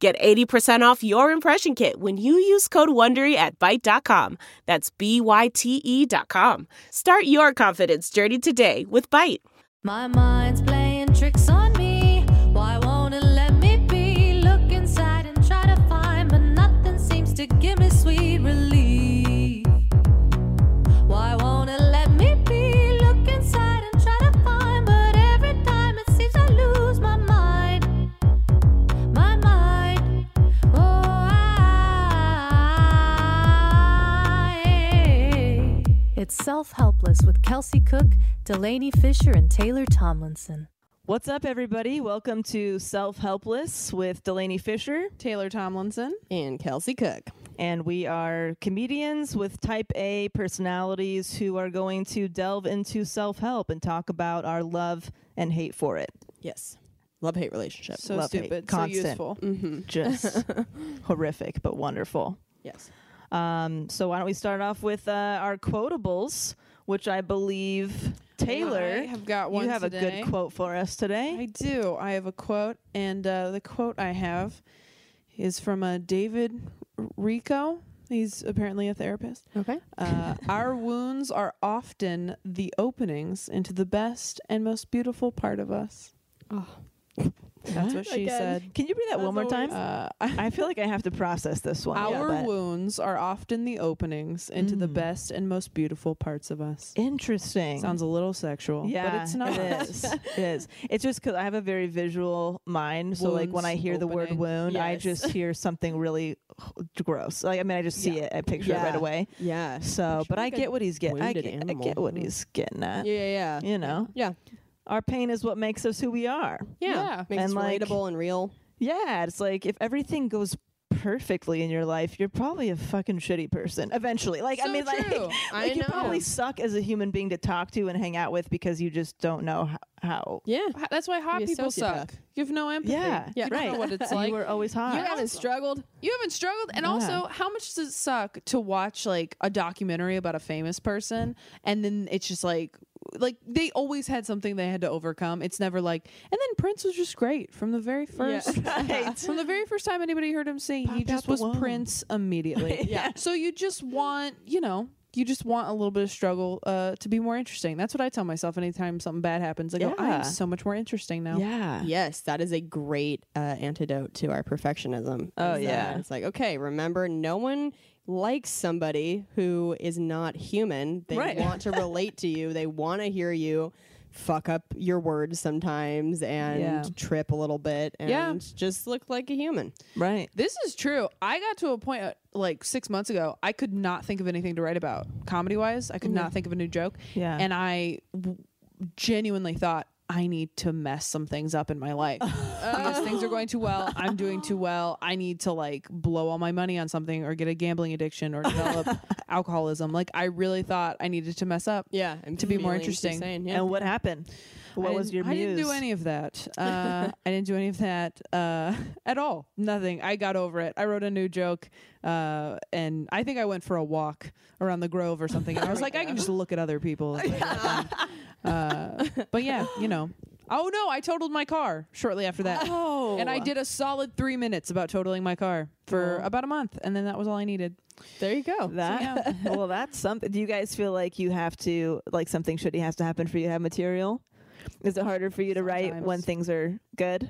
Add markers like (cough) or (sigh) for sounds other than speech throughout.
Get 80% off your impression kit when you use code WONDERY at Byte.com. That's B-Y-T-E dot com. Start your confidence journey today with Byte. My mind's playing tricks on Self Helpless with Kelsey Cook, Delanie Fischer, and Taylor Tomlinson. What's up, everybody? Welcome to Self Helpless with Delanie Fischer. Taylor Tomlinson. and Kelsey Cook. and we are comedians with type A personalities who are going to delve into self help and talk about our love and hate for it. Yes. Love hate relationship. So Love, hate, stupid, so useful. mm-hmm. Just (laughs) horrific, but wonderful. Yes. Um, so, why don't we start off with uh, our quotables, which I believe Taylor, I have got one you have today. a good quote for us today. I do. I have a quote, and uh, the quote I have is from uh, David Richo. He's apparently a therapist. Okay. Uh, Our wounds are often the openings into the best and most beautiful part of us. Oh. That's what she Again. said. Can you read that one more time? Uh, I feel like I have to process this one. Our but- wounds are often the openings into the Mm. best and most beautiful parts of us. Interesting. Sounds a little sexual, Yeah, but it's not. It is. (laughs) it is. It's just because I have a very visual mind. So, like, when I Wounds hear the word opening. wound, I Yes. just hear (laughs) something really gross. Like, I mean, I just see Yeah. it, I picture it right Yeah. away. Yeah. So, but I like a get what he's getting. I wounded get, I animal. get what he's getting at. Yeah, yeah, yeah. You know, Yeah. Our pain is what makes us who we are. Yeah. Yeah. Makes And, it like- relatable and real. Yeah, it's like if everything goes perfectly in your life, you're probably a fucking shitty person eventually. Like, I So mean, like, true. (laughs) I like you know. probably suck as a human being to talk to and hang out with because you just don't know how. how. Yeah. That's why hot people sociopath. suck. You have no empathy. Yeah, Yeah. You don't right. know what it's (laughs) like. you were always hot. You haven't struggled. You haven't struggled, and Yeah. also, how much does it suck to watch like a documentary about a famous person, and then it's just like, like they always had something they had to overcome. It's never like, and then Prince was just great from the very first, Right. (laughs) (laughs) from the very first time anybody heard him sing. he just was womb. Prince immediately. (laughs) Yeah. So you just want, you know. You just want a little bit of struggle uh, to be more interesting. That's what I tell myself anytime something bad happens. I go, I am so much more interesting now. Yeah. Yes, that is a great uh, antidote to our perfectionism. Oh, Is yeah. It's like, okay, remember, no one likes somebody who is not human. They Right. want to relate to you. They want to hear you fuck up your words sometimes and Yeah. trip a little bit and Yeah. just look like a human. Right. This is true. I got to a point uh, like six months ago. I could not think of anything to write about comedy wise. I could not think of a new joke. Yeah. And I w- genuinely thought I need to mess some things up in my life because (laughs) things are going too well. I'm doing too well. I need to like blow all my money on something or get a gambling addiction or develop (laughs) alcoholism. Like I really thought I needed to mess up. Yeah, I'm To be more interesting. insane, Yeah. And what happened? What I was your I didn't do any of that. (laughs) Uh, I didn't do any of that uh, (laughs) at all. Nothing. I got over it. I wrote a new joke Uh, and I think I went for a walk around the Grove or something. And I (laughs) was like, I can just look at other people. as I get done. uh, but yeah, you know. Oh no, I totaled my car shortly after that. Oh. And I did a solid three minutes about totaling my car for Oh. about a month, and then that was all I needed. There you go. That well, that's something. Do you guys feel like you have to like something shitty has to happen for you to have material? Is it harder for you to write when things are good?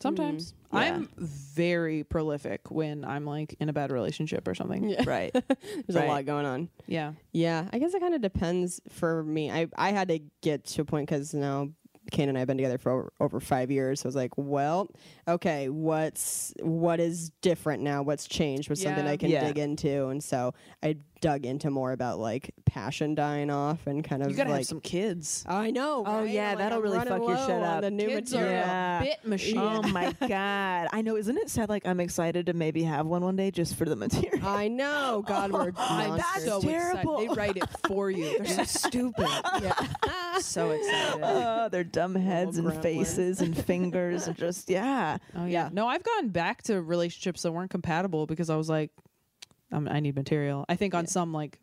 Sometimes mm, Yeah. I'm very prolific when I'm like in a bad relationship or something. Yeah. Right. (laughs) There's Right. a lot going on. Yeah. Yeah, I guess it kind of depends for me. I I had to get to a point because now Kane and I have been together for over, over five years. So I was like, well, okay, what's what is different now? What's changed? What's something Yeah. I can Yeah. dig into? And so I dug into more about like passion dying off and kind of You gotta like. have some kids. I know. Oh, right? yeah, like, that'll I'm really running fuck your shit on up. The new Kids material. Yeah. bit (laughs) machine. Oh my (laughs) god! I know. Isn't it sad? Like I'm excited to maybe have one one day just for the material. I know. (laughs) God, we're oh, I'm monsters. so terrible. excited. They write it for you. They're so stupid. yeah. so excited. Oh, their dumb heads and faces and fingers and just yeah. Oh yeah. Yeah. No, I've gone back to relationships that weren't compatible because I was like, um, I need material. I think on some like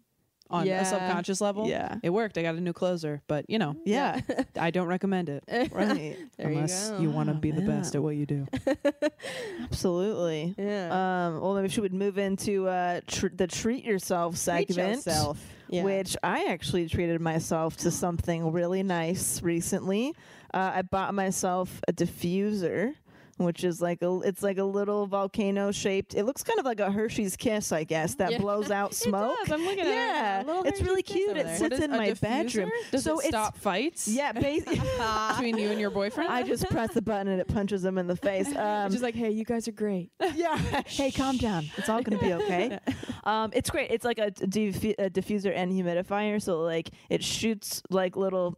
on Yeah. a subconscious level, Yeah. it worked. I got a new closer, but you know, Yeah. (laughs) I don't recommend it right. (laughs) (laughs) There you unless go. you, want to be the best at what you do. Absolutely. Yeah. Um, well, maybe she would move into uh, tr- the treat yourself Treat segment, yourself. Yeah. which I actually treated myself to something really nice recently. Uh, I bought myself a diffuser. Which is like a, it's like a little volcano shaped. It looks kind of like a Hershey's Kiss, I guess, that Yeah. blows out (laughs) smoke. does. I'm looking at it. yeah, it's really cute. It sits What is in a my diffuser? bedroom. Does so it stop fights? Yeah, (laughs) basically. (laughs) between you and your boyfriend. I just press the button and it punches them in the face. Um, just like, hey, you guys are great. yeah. hey, calm down. It's all gonna be okay. um, it's great. It's like a, diffu- a diffuser and humidifier, so like it shoots like little.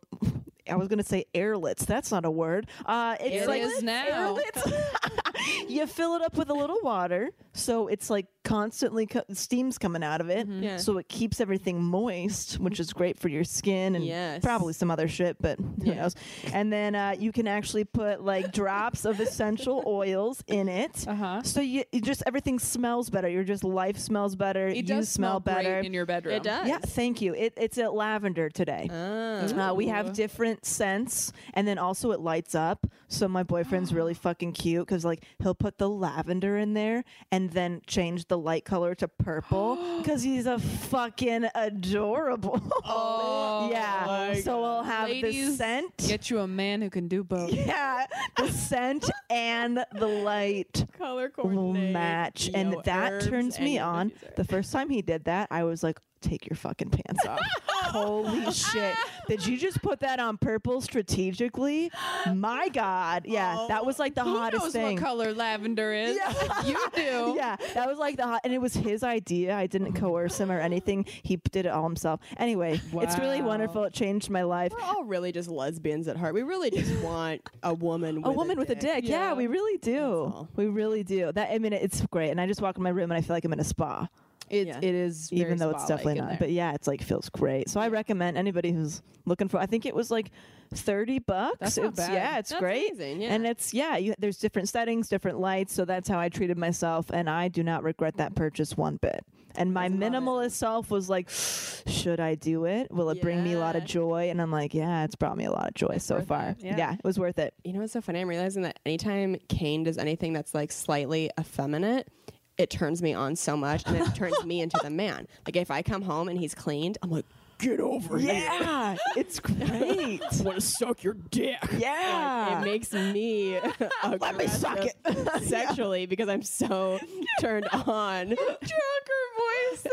I was gonna say airlets. That's not a word. Uh, it's It like is now. airlets. (laughs) (laughs) you fill it up with a little water, so it's like constantly co- steam's coming out of it. Yeah. So it keeps everything moist, which is great for your skin and Yes. probably some other shit, but who Yeah. knows? And then uh, you can actually put like drops of essential (laughs) oils in it. Uh huh. So you, you just everything smells better. Your just life smells better. It you does smell, great better. in your bedroom. It does. yeah, thank you. It, it's a lavender today. Ah. Uh, we have different scents, and then also it lights up. So my boyfriend's really fucking cute because like he'll put the lavender in there and then change the light color to purple (gasps) because he's a fucking adorable. (laughs) Oh, yeah. So we'll have the scent. Get you a man who can do both. (laughs) yeah, the scent (laughs) and the light Color will match, and that turns and me on. The first time he did that, I was like, "Take your fucking pants off!" (laughs) Holy shit! Did you just put that on purple strategically? My God, yeah, that was like the hottest thing. what color lavender is? (laughs) you do. Yeah, that was like the hot, and it was his idea. I didn't oh coerce him or anything. He did it all himself. Anyway, it's really wonderful. It changed my life. We're all really just lesbians at heart. We really just (laughs) want a woman. a with woman with a dick. Yeah, Yeah. we really do. We really do. That I mean, it's great. And I just walk in my room and I feel like I'm in a spa, It, Yeah. it is. even though it's definitely not. But yeah, it's like feels great. So I recommend anybody who's looking for. I think it was like thirty bucks. That's not It's- bad. Yeah, it's That's great. amazing, yeah. And it's yeah, you, there's different settings, different lights. So that's how I treated myself, and I do not regret that purchase one bit. And my minimalist self was like, should I do it? Will it bring me a lot of joy? And I'm like, yeah, it's brought me a lot of joy so far. it. Yeah. it was worth it. You know what's so funny? I'm realizing that anytime Kane does anything that's like slightly effeminate, it turns me on so much, and it turns (laughs) me into the man. Like if I come home and he's cleaned, I'm like, get over here. Yeah, it's great. I Want to suck your dick? Yeah. It makes me (laughs) Let me suck it. aggressive (laughs) sexually because I'm so (laughs) turned on. Drunker voice.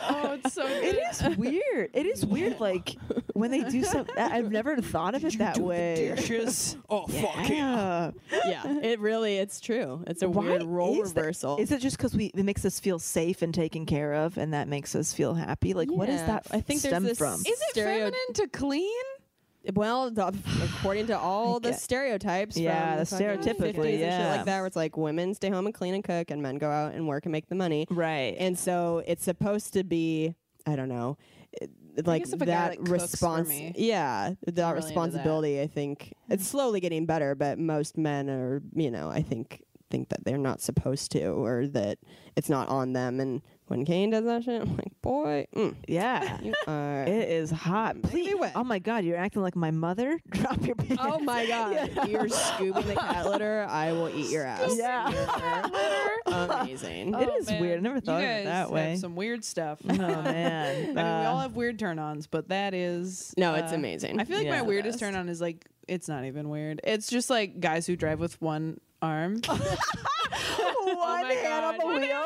oh, it's so good. It is weird. It is weird. Like when they do something, I've never thought of it that way. dishes. oh Yeah. Yeah, it really, it's true. It's a weird role is reversal. Is it just because we it makes us feel safe and taken care of, and that makes us feel happy? Like, what does Yeah. that I think there's stem this- from? Is it Stereo- feminine to clean? Well, the, according to all the get- stereotypes, Yeah, from the fucking stereotypically, 50s and shit yeah. like that, where it's like women stay home and clean and cook, and men go out and work and make the money. right. And so it's supposed to be, I don't know, it- like guess if a guy, that like, cooks for response. me, Yeah, that really into that. responsibility. I think it's hmm. slowly getting better, but most men are, you know, I think think that they're not supposed to or that it's not on them. And when Kane does that shit, I'm like, boy, mm, Yeah. you are. It is hot. Please. wet. Oh my God, you're acting like my mother. (laughs) Drop your pants. Oh my god! (laughs) You're scooping the cat (laughs) litter. I will eat your ass. Yeah. You're amazing. It Oh, is weird. I never thought you of it that have way. Some weird stuff. Oh man. I mean, we Uh, all have weird turn-ons, but that is No, it's uh, amazing. I feel like Yeah. my weirdest best. turn on is like it's not even weird. It's just like guys who drive with one arm. (laughs) Oh one my hand on the wheel.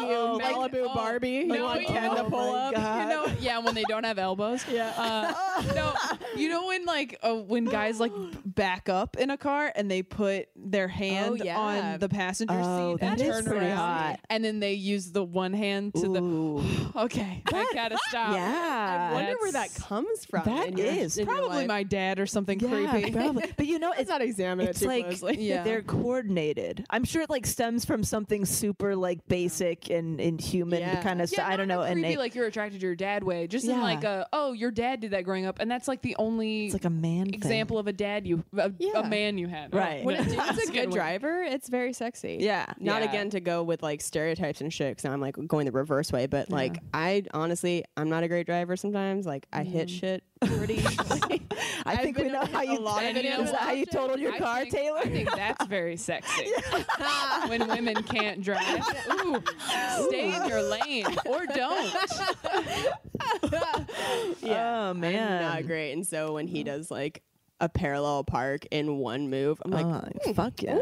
You like- Malibu oh, Barbie. no, you want Ken to oh pull up? You know, (laughs) yeah, when they don't have elbows. (laughs) Yeah. Uh, no, you know when like uh, when guys like (gasps) back up in a car and they put their hand yeah. on the passenger Oh, seat that and is turn pretty around, hot. and then they use the one hand to Ooh. the. (sighs) Okay, I gotta (gasps) stop. Yeah. I wonder where that comes from. That is your Probably my dad or something Yeah, creepy. probably. But (laughs) you know, it's not examine it's it like closely. Yeah. they're coordinated. I'm sure it like stems from something super like basic and, and human Yeah. kind of Yeah, stuff. I don't know. Creepy, innate. like you're attracted to your dad way. Just in like a oh, your dad did that growing up, and that's like the only it's like a man thing. example of a dad you a, Yeah. a man you had. Right. When yeah. (laughs) a It's a good driver, it's very sexy. Yeah. Not Yeah. again to go with like stereotypes and shit, because I'm like going the reverse way. But like, I honestly, I'm not a great driver sometimes. Like, I hit mm-hmm. shit pretty (laughs) easily. I think we know in how a you. lot of And you know is that how you totaled your I car, think- Taylor? I think that's very (laughs) sexy. (laughs) when women can't drive, ooh, stay in your lane or don't. Oh man. not great. And so when he does like a parallel park in one move, I'm like, Oh, fuck yeah.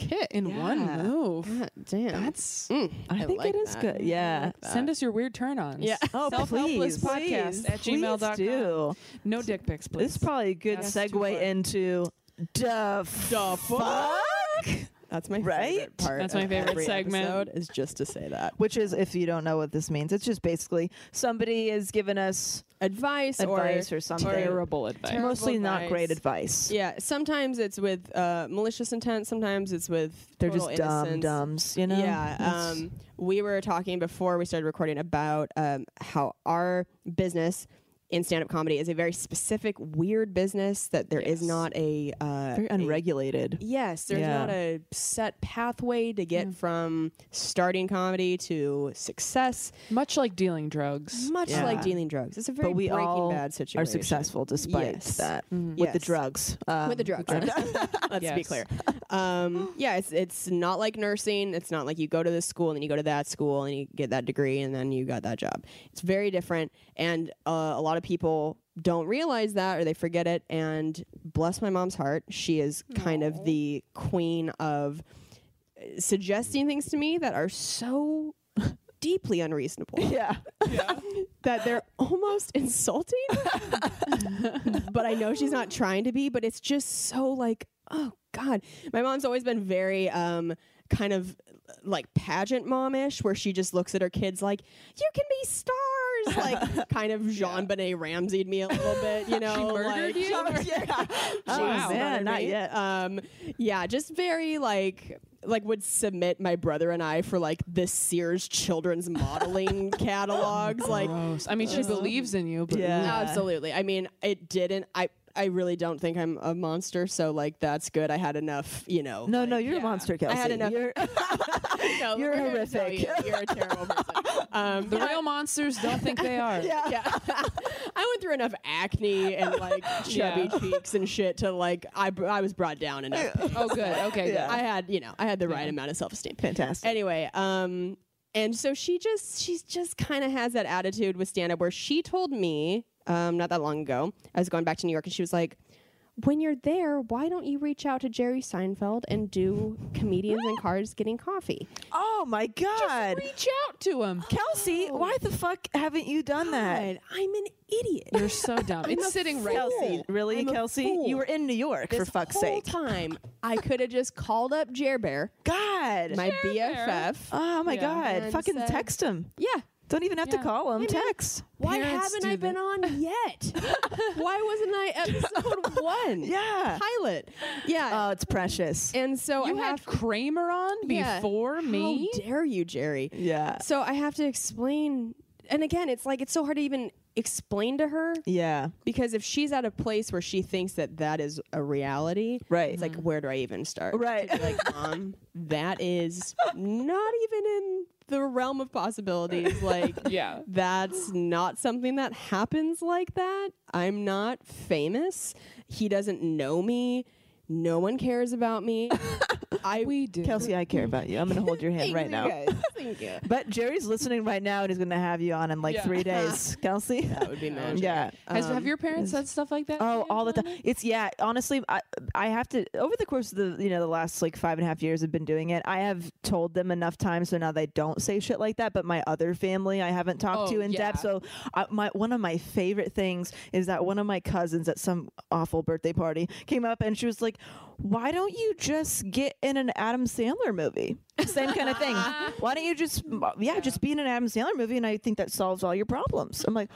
Okay, in one move. God damn. That's Mm, I, think like it is that. good. Yeah. send us your weird turn-ons. Yeah. (laughs) Oh, Self-helpless please, podcast please, at please gmail.com. do. No dick pics, please. This is probably a good That's segue far. into the fuck. That's my Right? favorite part. That's my favorite every segment. episode is just to say that Which is, if you don't know what this means, it's just basically somebody has given us advice, advice or or, something. terrible advice. Terrible Mostly not great advice. advice. yeah. Sometimes it's with uh, malicious intent. Sometimes it's with They're total just dumb innocence. dumbs, you know? Yeah. Um, we were talking before we started recording about um, how our business in stand-up comedy is a very specific, weird business that there is Yes. not a uh, very a- unregulated. Yes, there's Yeah. not a set pathway to get from starting comedy to success. Much like dealing drugs. Much Yeah. like dealing drugs, it's a very But we Breaking all Bad situation. are successful despite Yes. that Mm. with the drugs. Um, with the drugs. (laughs) Let's be clear. Um, yeah, it's it's not like nursing. It's not like you go to this school and then you go to that school and you get that degree and then you got that job. It's very different, and uh, a lot of people don't realize that or they forget it. And bless my mom's heart, she is kind of the queen of suggesting things to me that are so deeply unreasonable (laughs) Yeah. (laughs) that they're almost insulting. (laughs) but I know she's not trying to be, but it's just so like, oh God. My mom's always been very um kind of like pageant momish where she just looks at her kids like, You can be stars. Like (laughs) kind of JonBenét Ramsey'd me a little bit, you (laughs) know. she murdered like, you? She, (laughs) yeah. Oh, She man, not me. yet. Um yeah, just very like like would submit my brother and I for like the Sears children's modeling catalogs. Like Gross. I mean, she believes in you, but Yeah. Absolutely. I mean, it didn't. I I really don't think I'm a monster, so like that's good. I had enough, you know. No, like- (laughs) (laughs) no, you're yeah. a monster, Kelsey. I had enough- You're, no, You're we're here to tell horrific. You, you're a terrible person. (laughs) Um, the real monsters don't think they are. yeah. yeah, I went through enough acne and like chubby Yeah. cheeks and shit to like I br- I was brought down enough. Oh, good. Okay, Yeah. I had you know I had the right amount of self esteem. Fantastic. Anyway, um, and so she just she's just kind of has that attitude with stand up where she told me um not that long ago I was going back to New York and she was like. When you're there, why don't you reach out to Jerry Seinfeld and do comedians and cars getting coffee? oh my God. Reach out to him. Kelsey, why the fuck haven't you done that? God, I'm an idiot. You're so dumb. It's sitting right Kelsey, really, I'm a Kelsey? fool. You were in New York for This fuck's whole sake. time, I could have just called up Jer Bear, God. my Bear. BFF. oh my Yeah. God. And Fucking said- text him. yeah. Don't even have to call them. I know. Text. Why Parents haven't I been that. on yet? (laughs) Why wasn't I episode (laughs) one? Yeah. Pilot. Yeah. Oh, it's precious. and so You I had have Kramer on Yeah. before me. How dare you, Jerry? Yeah. So I have to explain and again, it's like it's so hard to even explain to her Yeah. because if she's at a place where she thinks that that is a reality, Right. It's like mm-hmm. where do I even start? Right. To be like, mom, that is (laughs) not even in the realm of possibilities. Like, (laughs) Yeah. that's not something that happens like that. I'm not famous. He doesn't know me. No one cares about me. (laughs) I We do. Kelsey, I care about you. I'm going to hold your hand (laughs) right now. Thank you. (laughs) But Jerry's listening right now and he's going to have you on in like Yeah. three (laughs) days. Kelsey? That would be magic. Yeah. Has, have Um, your parents said stuff like that? Oh, you, all the time. Antonia? It's yeah. Honestly, I I have to over the course of the you know the last like five and a half years I've been doing it. I have told them enough times so now they don't say shit like that. But my other family I haven't talked Oh, to in depth. So I, my one of my favorite things is that one of my cousins at some awful birthday party came up and she was like, "Why don't you just get in an Adam Sandler movie?" Same kind of thing. (laughs) Why don't you just yeah just be in an Adam Sandler movie and I think that solves all your problems. I'm like.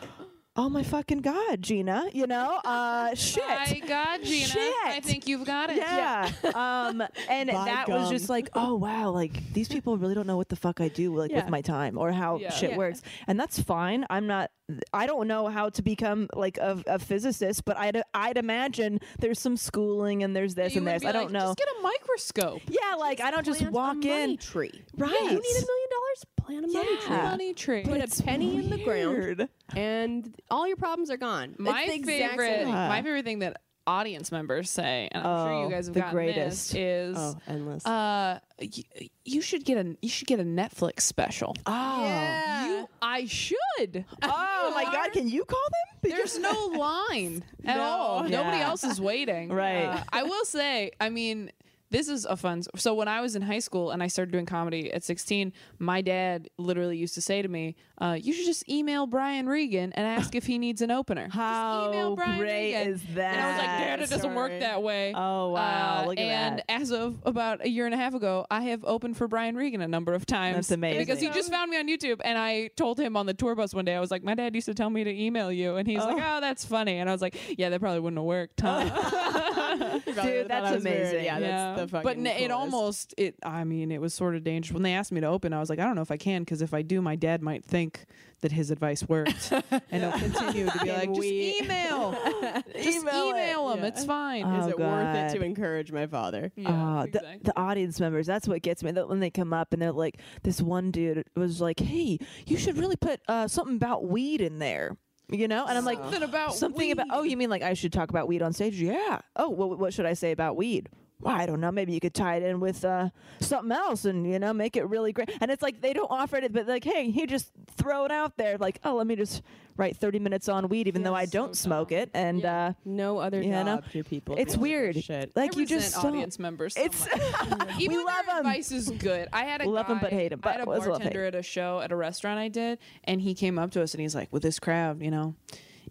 Oh my fucking god, Gina! You know, (laughs) uh, shit. My God, Gina. I think you've got it. Yeah. (laughs) um, and By that was just like, oh wow, like these people really don't know what the fuck I do like Yeah. with my time or how Yeah. shit Yeah. works, and that's fine. I'm not. I don't know how to become like a, a physicist, but I'd I'd imagine there's some schooling and there's this You and would this. I don't like, know. Just get a microscope. yeah, like I don't just Plant a walk money in. tree. Right. Yeah, you need a million dollars. Plant a money tree. Yeah. Money tree. Put a penny in the ground, Weird. and all your problems are gone. my It's the exact same favorite, thing. Yeah. my favorite thing that audience members say, and I'm sure Oh, you guys have the gotten greatest. this, is Oh, endless. uh, you, you should get a you should get a Netflix special. Oh. You, I should. (laughs) Oh my god, can you call them? (laughs) There's no line (laughs) at No. all. Nobody Yeah. else is waiting. Right. Uh, I will say, I mean, this is a fun. So when I was in high school and I started doing comedy at 16, my dad literally used to say to me, uh, "You should just email Brian Regan and ask if he needs an opener." How just email Brian great Regan. is And I was like, "Dad, it doesn't work that way." Oh, wow. Uh, Look at and that. as of about a year and a half ago, I have opened for Brian Regan a number of times. That's amazing. Because he just found me on YouTube, and I told him on the tour bus one day, I was like, "My dad used to tell me to email you," and he's like, "Oh, that's funny," and I was like, "Yeah, that probably wouldn't have worked." Huh? (laughs) Dude, that's amazing. Yeah, yeah, that's the fucking but n- it almost it. I mean, it was sort of dangerous when they asked me to open. I was like, I don't know if I can because if I do, my dad might think that his advice worked, (laughs) and he'll continue to be like, just we- email, (laughs) just Email email, it. him. It's fine. Oh, Is it worth it to encourage my father? Yeah, Ah, the, the audience members, that's what gets me. That when they come up and they're like, this one dude was like, hey, you should really put uh, something about weed in there. You know? And I'm like, Something about something about, oh, you mean like I should talk about weed on stage? Yeah. Oh, well, what should I say about weed? Well, I don't know. Maybe you could tie it in with uh, something else and, you know, make it really great. And it's like they don't offer it, but like, hey, he just throw it out there. Like, oh, let me just write 30 minutes on weed, even though I don't smoke it. And, uh, No other You know? job do people. it's do weird. Shit. Like, I you just audience members. So It's much. (laughs) Even We love their 'em. advice is good. I had a Love 'em guy, but hate 'em, I had a but let's love bartender at a show at a restaurant I did, and he came up to us and he's like, "With this crowd, you know,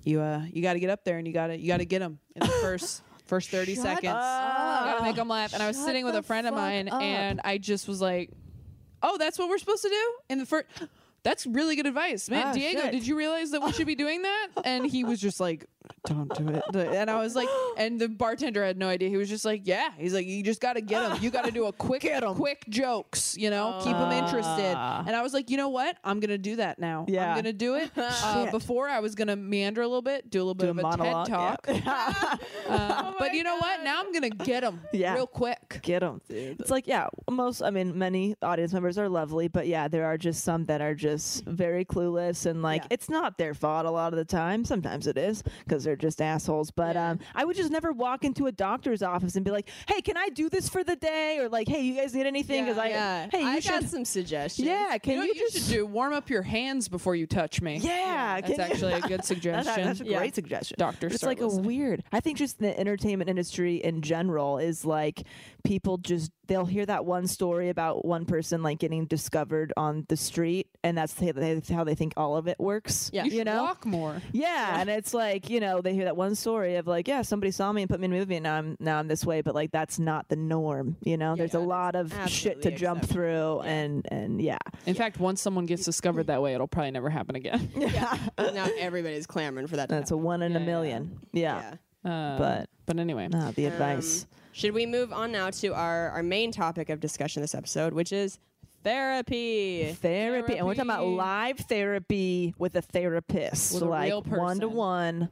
you uh, you got to get up there and you got to you got to get them in the (laughs) first." First 30 seconds. You gotta make them laugh. And I was sitting with a friend of mine, and I just was like, Oh, that's what we're supposed to do? In the first. That's really good advice, man. Ah, Diego, shit. did you realize that we should be doing that? (laughs) And he was just like, "Don't do it." And I was like, (gasps) and the bartender had no idea. He was just like, "Yeah." He's like, "You just got to get him. You got to do a (gasps) quick, quick jokes. You know, keep them interested." And I was like, "You know what? I'm gonna do that now. Yeah. I'm gonna do it." (laughs) Uh, before I was gonna meander a little bit, do a little bit of a monologue, TED talk. yeah. (laughs) Uh, but you know what? Now I'm gonna get them Yeah. real quick. get them. It's like, yeah, most, I mean, many audience members are lovely, but yeah, there are just some that are just very clueless and like, Yeah. it's not their fault a lot of the time. Sometimes it is because they're just assholes. But um, I would just never walk into a doctor's office and be like, hey, can I do this for the day? Or like, hey, you guys need anything? Because I, yeah. hey, you I should. got some suggestions. yeah, can you know you, you just do? Warm up your hands before you touch me. Yeah, That's actually a (laughs) good suggestion. that's a Yeah. great suggestion. Doctor, it's like a weird. I think just the entertainment industry in general is like people just they'll hear that one story about one person like getting discovered on the street, and that's how they think all of it works. Yeah. you you should know. walk more. Yeah, and it's like you know they hear that one story of like yeah somebody saw me and put me in a movie and now I'm now I'm this way, but like that's not the norm. You know, there's a lot of shit to absolutely jump exceptional. through, and and yeah, In fact, once someone gets discovered that way, it'll probably never happen again. (laughs) Yeah, now everybody's clamoring for that. to that's a one in Yeah, a yeah. million. Yeah, happen. Uh, but but anyway, nah, the Um, advice. Should we move on now to our, our main topic of discussion this episode, which is therapy. Therapy. and we're talking about live therapy with a therapist, With a like one to one.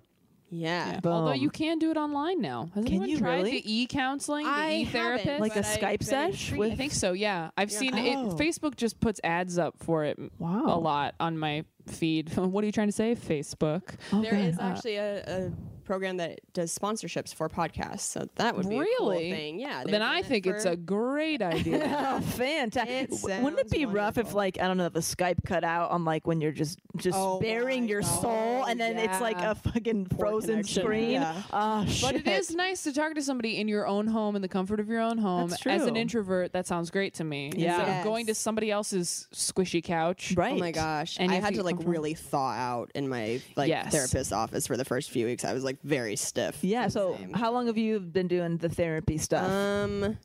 Yeah. Yeah. Although you can do it online now. Has Can anyone you tried really? the e-counseling, the I e-therapist? haven't, Like a but I've Skype been sesh with- I think so. Yeah, I've seen Oh. it. Facebook just puts ads up for it Wow. a lot on my feed. (laughs) what are you trying to say? Facebook. Oh, there Okay. is uh, actually a, a program that does sponsorships for podcasts, so that would be a cool Really? thing. Yeah. Then doing I it think it's a great idea. (laughs) Oh, fantastic! Wouldn't it sounds be rough if, like, I don't know, the Skype cut out on like when you're just just Oh bearing my your soul, and then it's like a fucking frozen screen. Yeah. Oh But it is nice to talk to somebody in your own home, in the comfort of your own home. That's As an introvert, that sounds great to me. Yeah. Instead of going to somebody else's squishy couch. right. Oh my gosh! And I had to to get like comfortable. really thaw out in my like Yes. therapist's office for the first few weeks. I was like very stiff. Yeah. So, Same. how long have you been doing the therapy stuff? Um,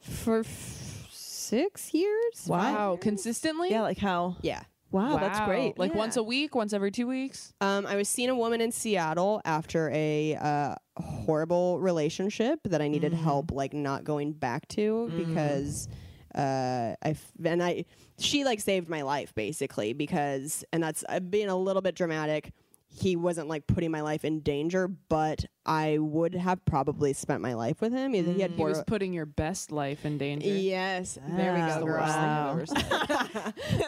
for f- six years. Wow. Consistently? yeah. Like how? Yeah. Wow, that's great. Like Yeah. once a week, once every two weeks? Um, I was seeing a woman in Seattle after a uh, horrible relationship that I needed help like not going back to because uh, I and I she like saved my life basically because and that's uh, being a little bit dramatic. He wasn't like putting my life in danger, but I would have probably spent my life with him. He, he had He was putting your best life in danger. Yes, there we go, the girl. worst thing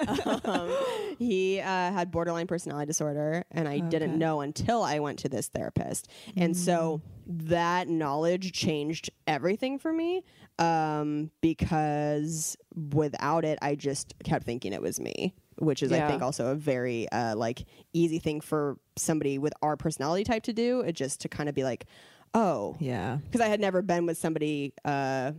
ever (laughs) um, he uh, had borderline personality disorder, and I didn't know until I went to this therapist. And so that knowledge changed everything for me um, because without it, I just kept thinking it was me. Which is, I think, also a very uh, like easy thing for somebody with our personality type to do. It just to kind of be like, oh, Yeah. because I had never been with somebody uh,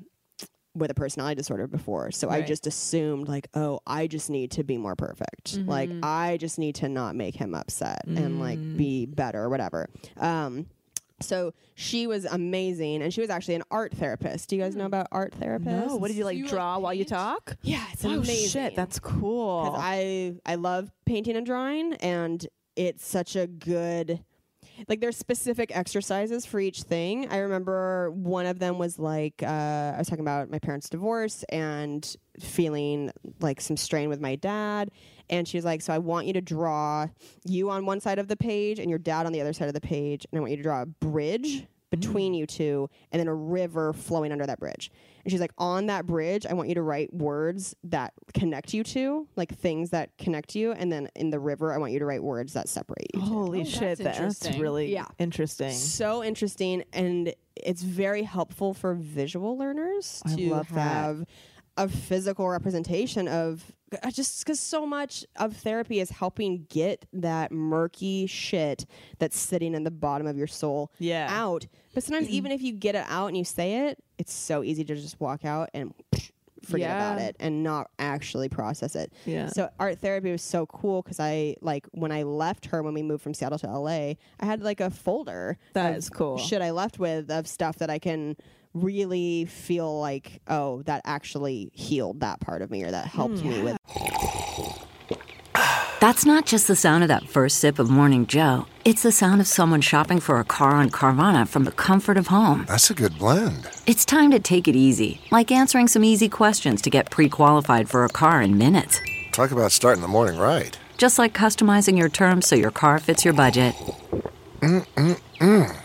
with a personality disorder before. So I just assumed like, oh, I just need to be more perfect. Like I just need to not make him upset and like be better or whatever. Um, so she was amazing, and she was actually an art therapist. Do you guys know hmm. about art therapists? No. What did you like You, like, draw while you talk? Yeah, it's Oh amazing. shit, that's cool. 'Cause I I love painting and drawing, and it's such a good. Like there's specific exercises for each thing. I remember one of them was like uh, I was talking about my parents' divorce and feeling like some strain with my dad, and she was like, "So I want you to draw you on one side of the page and your dad on the other side of the page, and I want you to draw a bridge between mm. you two, and then a river flowing under that bridge." And she's like, on that bridge, I want you to write words that connect you to, like things that connect you. And then in the river, I want you to write words that separate you. Holy Oh, shit, that's that's interesting. really Yeah. interesting. So interesting. And it's very helpful for visual learners I to love that. have a physical representation of just because so much of therapy is helping get that murky shit that's sitting in the bottom of your soul Yeah. out. But sometimes (clears throat) even if you get it out and you say it, it's so easy to just walk out and forget about it and not actually process it. Yeah. So art therapy was so cool because I like when I left her when we moved from Seattle to LA, I had like a folder. That is cool. Shit I left with of stuff that I can really feel like oh that actually healed that part of me or that helped Hmm. me with That's not just the sound of that first sip of Morning Joe. It's the sound of someone shopping for a car on Carvana from the comfort of home. That's a good blend. It's time to take it easy, like answering some easy questions to get pre qualified for a car in minutes. Talk about starting the morning right. Just like customizing your terms so your car fits your budget.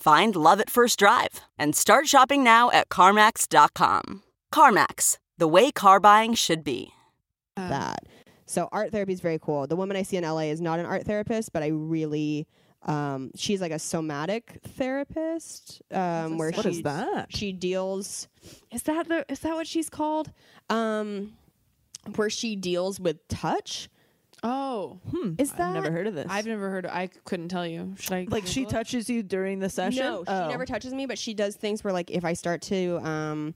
Find love at first drive and start shopping now at CarMax.com. CarMax, the way car buying should be. that. So art therapy is very cool. The woman I see in LA is not an art therapist, but I really um, she's like a somatic therapist um, where What she is that? she deals is that the is that what she's called um where she deals with touch Oh, hmm. is that I've never heard of this. I've never heard. Of, I couldn't tell you. Should I? like she it? touches you during the session. no she Oh. never touches me but she does things where like if i start to um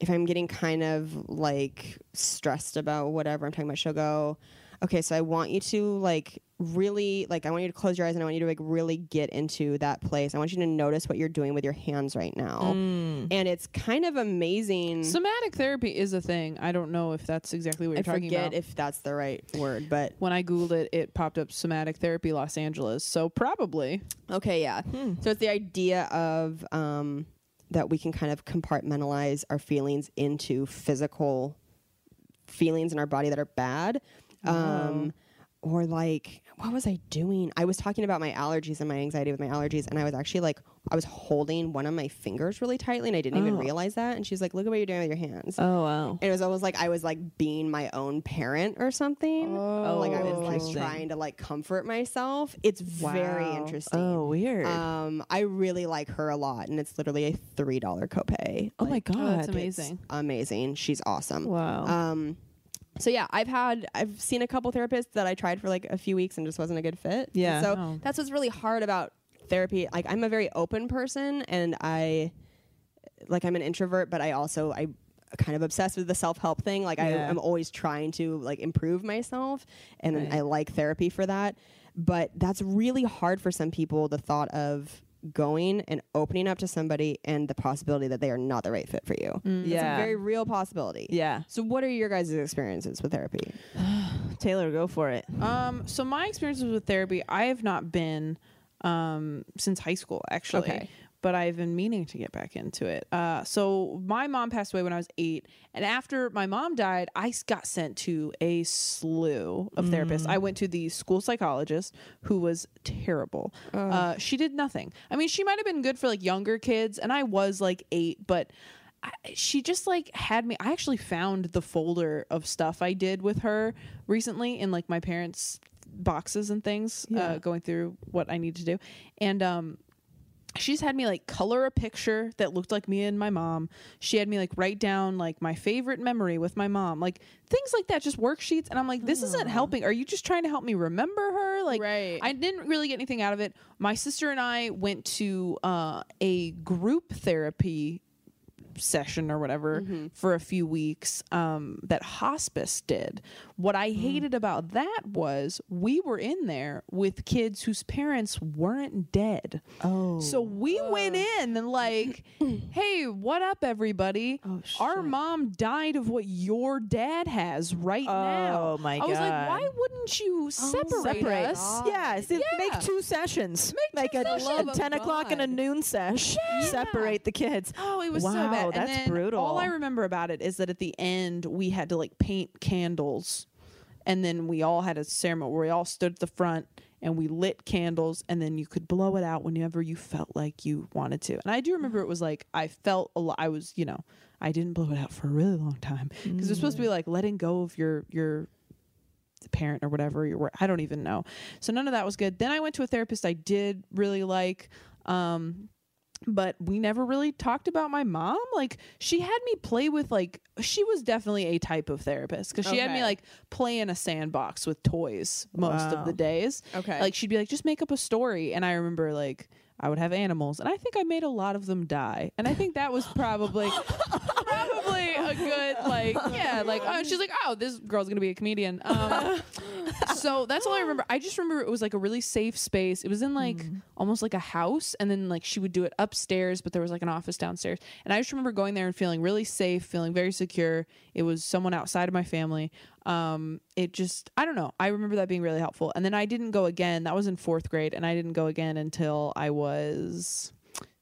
if I'm getting kind of like stressed about whatever I'm talking about, she'll go, okay, so I want you to like really like I want you to close your eyes and I want you to like really get into that place. I want you to notice what you're doing with your hands right now. Mm. And it's kind of amazing. Somatic therapy is a thing. I don't know if that's exactly what you're I talking forget about. if that's the right word, but when I googled it, it popped up somatic therapy Los Angeles. So probably. Okay, yeah. Hmm. So it's the idea of um, that we can kind of compartmentalize our feelings into physical feelings in our body that are bad. Um, or like, what was I doing? I was talking about my allergies and my anxiety with my allergies, and I was actually like, I was holding one of my fingers really tightly, and I didn't even Oh. realize that. And she's like, "Look at what you're doing with your hands." Oh wow. And it was almost like I was like being my own parent or something. Oh, like I was like trying to like comfort myself. It's very interesting. Oh weird. Um, I really like her a lot, and it's literally a three dollar copay. oh my god. Oh, that's it's amazing. amazing. She's awesome. Wow. Um, so yeah, I've had I've seen a couple therapists that I tried for like a few weeks and just wasn't a good fit. Yeah. So Oh. that's what's really hard about therapy. Like I'm a very open person, and I like I'm an introvert, but I also I kind of obsessed with the self help thing. Like I Yeah. am always trying to like improve myself, and I like therapy for that. But that's really hard for some people. The thought of going and opening up to somebody and the possibility that they are not the right fit for you. It's Yeah. a very real possibility. yeah. So, what are your guys' experiences with therapy? (sighs) Taylor, go for it. Um, so my experiences with therapy, I have not been um, since high school, actually. Okay. But I've been meaning to get back into it. Uh, so my mom passed away when I was eight, and after my mom died, I got sent to a slew of therapists. I went to the school psychologist, who was terrible. Uh, she did nothing. I mean, she might have been good for like younger kids, and I was like eight, but I, she just like had me i actually found the folder of stuff i did with her recently in like my parents boxes and things uh, going through what i need to do and um she's had me like color a picture that looked like me and my mom. She had me like write down like my favorite memory with my mom like things like that just worksheets. And i'm like this isn't helping. Are you just trying to help me remember her? Like Right. i didn't really get anything out of it. My sister and i went to uh, a group therapy session or whatever for a few weeks um, that hospice did. What I hated about that was we were in there with kids whose parents weren't dead. Oh. So we went in and like, (laughs) hey, what up, everybody? Oh, Our mom died of what your dad has right now. Oh, my I was like, God. why wouldn't you separate, Separate. us? Yeah, see, Yeah. make two sessions. Make two like a, sessions. a ten o'clock and a noon sesh. Separate the kids. Oh, it was wow, so bad. And That's then brutal. All I remember about it is that at the end we had to like paint candles, and then we all had a ceremony where we all stood at the front and we lit candles, and then you could blow it out whenever you felt like you wanted to. And I do remember it was like I felt a lot. I was, you know, I didn't blow it out for a really long time because it's supposed to be like letting go of your your parent or whatever you were i don't even know so none of that was good then i went to a therapist i did really like um but we never really talked about my mom. Like she had me play with like she was definitely a type of therapist because she had me like play in a sandbox with toys most of the days. Okay. like she'd be like just make up a story. And i remember like i would have animals and i think i made a lot of them die and i think that was probably probably a good like yeah like oh she's like oh this girl's gonna be a comedian um (laughs) so that's all I remember. I just remember it was like a really safe space. It was in like almost like a house, and then like she would do it upstairs, but there was like an office downstairs. And I just remember going there and feeling really safe, feeling very secure. It was someone outside of my family. Um, it just I don't know. I remember that being really helpful. And then I didn't go again. That was in fourth grade, and I didn't go again until I was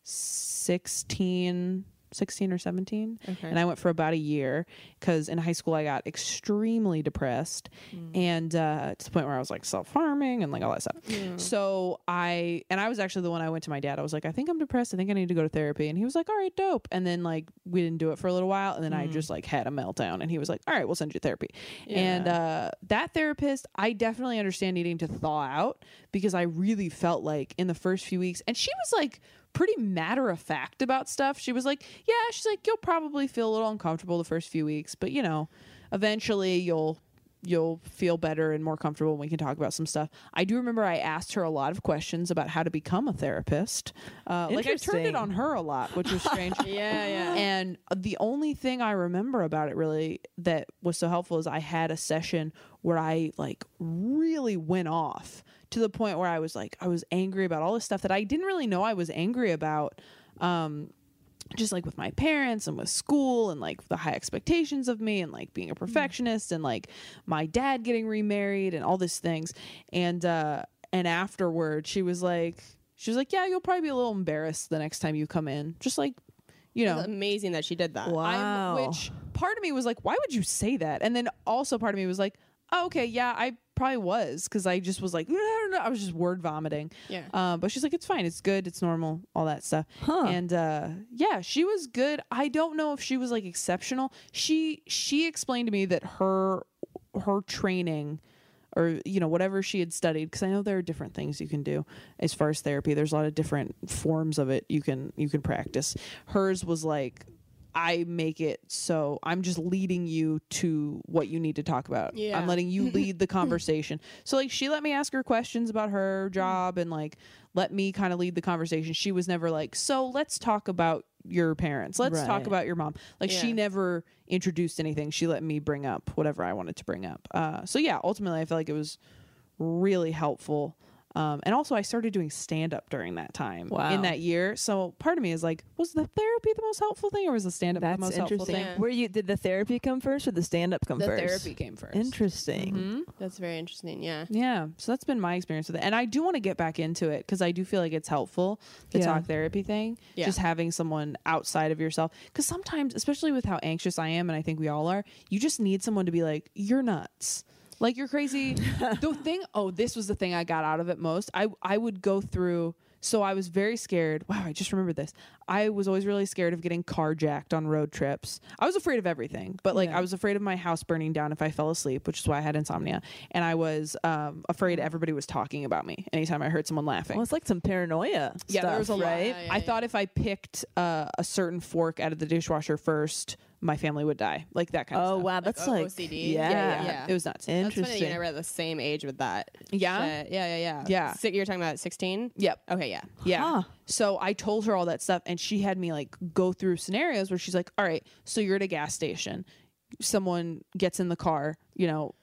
16 16 or 17 and i went for about a year because in high school i got extremely depressed and uh, to the point where i was like self-harming and like all that stuff. So i and i was actually the one i went to my dad i was like i think i'm depressed. I think i need to go to therapy. And he was like all right dope. And then like we didn't do it for a little while and then i just like had a meltdown and he was like all right we'll send you therapy. And uh, that therapist i definitely understand needing to thaw out because i really felt like in the first few weeks and she was like pretty matter of fact about stuff. She was like, "Yeah, she's like, you'll probably feel a little uncomfortable the first few weeks, but you know, eventually you'll you'll feel better and more comfortable and we can talk about some stuff. I do remember I asked her a lot of questions about how to become a therapist. Uh, like I turned it on her a lot, which was strange. (laughs) Yeah, yeah. And the only thing I remember about it really that was so helpful is I had a session where I like really went off to the point where I was like I was angry about all this stuff that I didn't really know I was angry about. Um, just like with my parents and with school and like the high expectations of me and like being a perfectionist and like my dad getting remarried and all these things and uh and afterward she was like she was like yeah you'll probably be a little embarrassed the next time you come in just like you know It's amazing that she did that. Wow. I'm, which part of me was like, why would you say that? And then also part of me was like, oh, okay, yeah, I probably was because I just was like, I don't know. I was just word vomiting. Yeah. Uh, but she's like, it's fine, it's good, it's normal, all that stuff. Huh. And uh, yeah, she was good. I don't know if she was like exceptional. She she explained to me that her her training or you know whatever she had studied because i know there are different things you can do as far as therapy there's a lot of different forms of it you can you can practice hers was like i make it so i'm just leading you to what you need to talk about. Yeah. i'm letting you lead the (laughs) conversation. So like she let me ask her questions about her job and like let me kind of lead the conversation. She was never like so let's talk about your parents. Let's talk about your mom. Like she never introduced anything. She let me bring up whatever i wanted to bring up. Uh, so yeah ultimately i felt like it was really helpful um, and also i started doing stand up during that time Wow. in that year so part of me is like was the therapy the most helpful thing or was the stand up the That's most helpful interesting. thing Yeah. Where you did the therapy come first or the stand up come the first? therapy came first Interesting. Mhm. That's very interesting. Yeah. Yeah, so that's been my experience with it, and I do want to get back into it because I do feel like it's helpful the Yeah. talk therapy thing. Yeah. Just having someone outside of yourself, because sometimes, especially with how anxious I am, and I think we all are, you just need someone to be like, "You're nuts." Like you're crazy. (laughs) the thing, oh, this was the thing I got out of it most. I I would go through. So I was very scared. Wow, I just remembered this. I was always really scared of getting carjacked on road trips. I was afraid of everything, but like I was afraid of my house burning down if I fell asleep, which is why I had insomnia. And I was um, afraid everybody was talking about me anytime I heard someone laughing. Well, it's like some paranoia. yeah, there was a stuff, lot. right? Yeah, yeah, I thought if I picked uh, a certain fork out of the dishwasher first, my family would die. Like that kind of stuff. Oh stuff. wow, that's O- like OCD? Yeah, Yeah, yeah, Yeah. It was nuts. That's funny. Interesting. You and I were at the same age with that. Yeah? shit. Yeah. Yeah. Yeah. Yeah. Si- you're talking about 16. Yep. Okay. Yeah. Yeah. Huh. So I told her all that stuff, and she had me like go through scenarios where she's like, "All right, so you're at a gas station. Someone gets in the car, you know,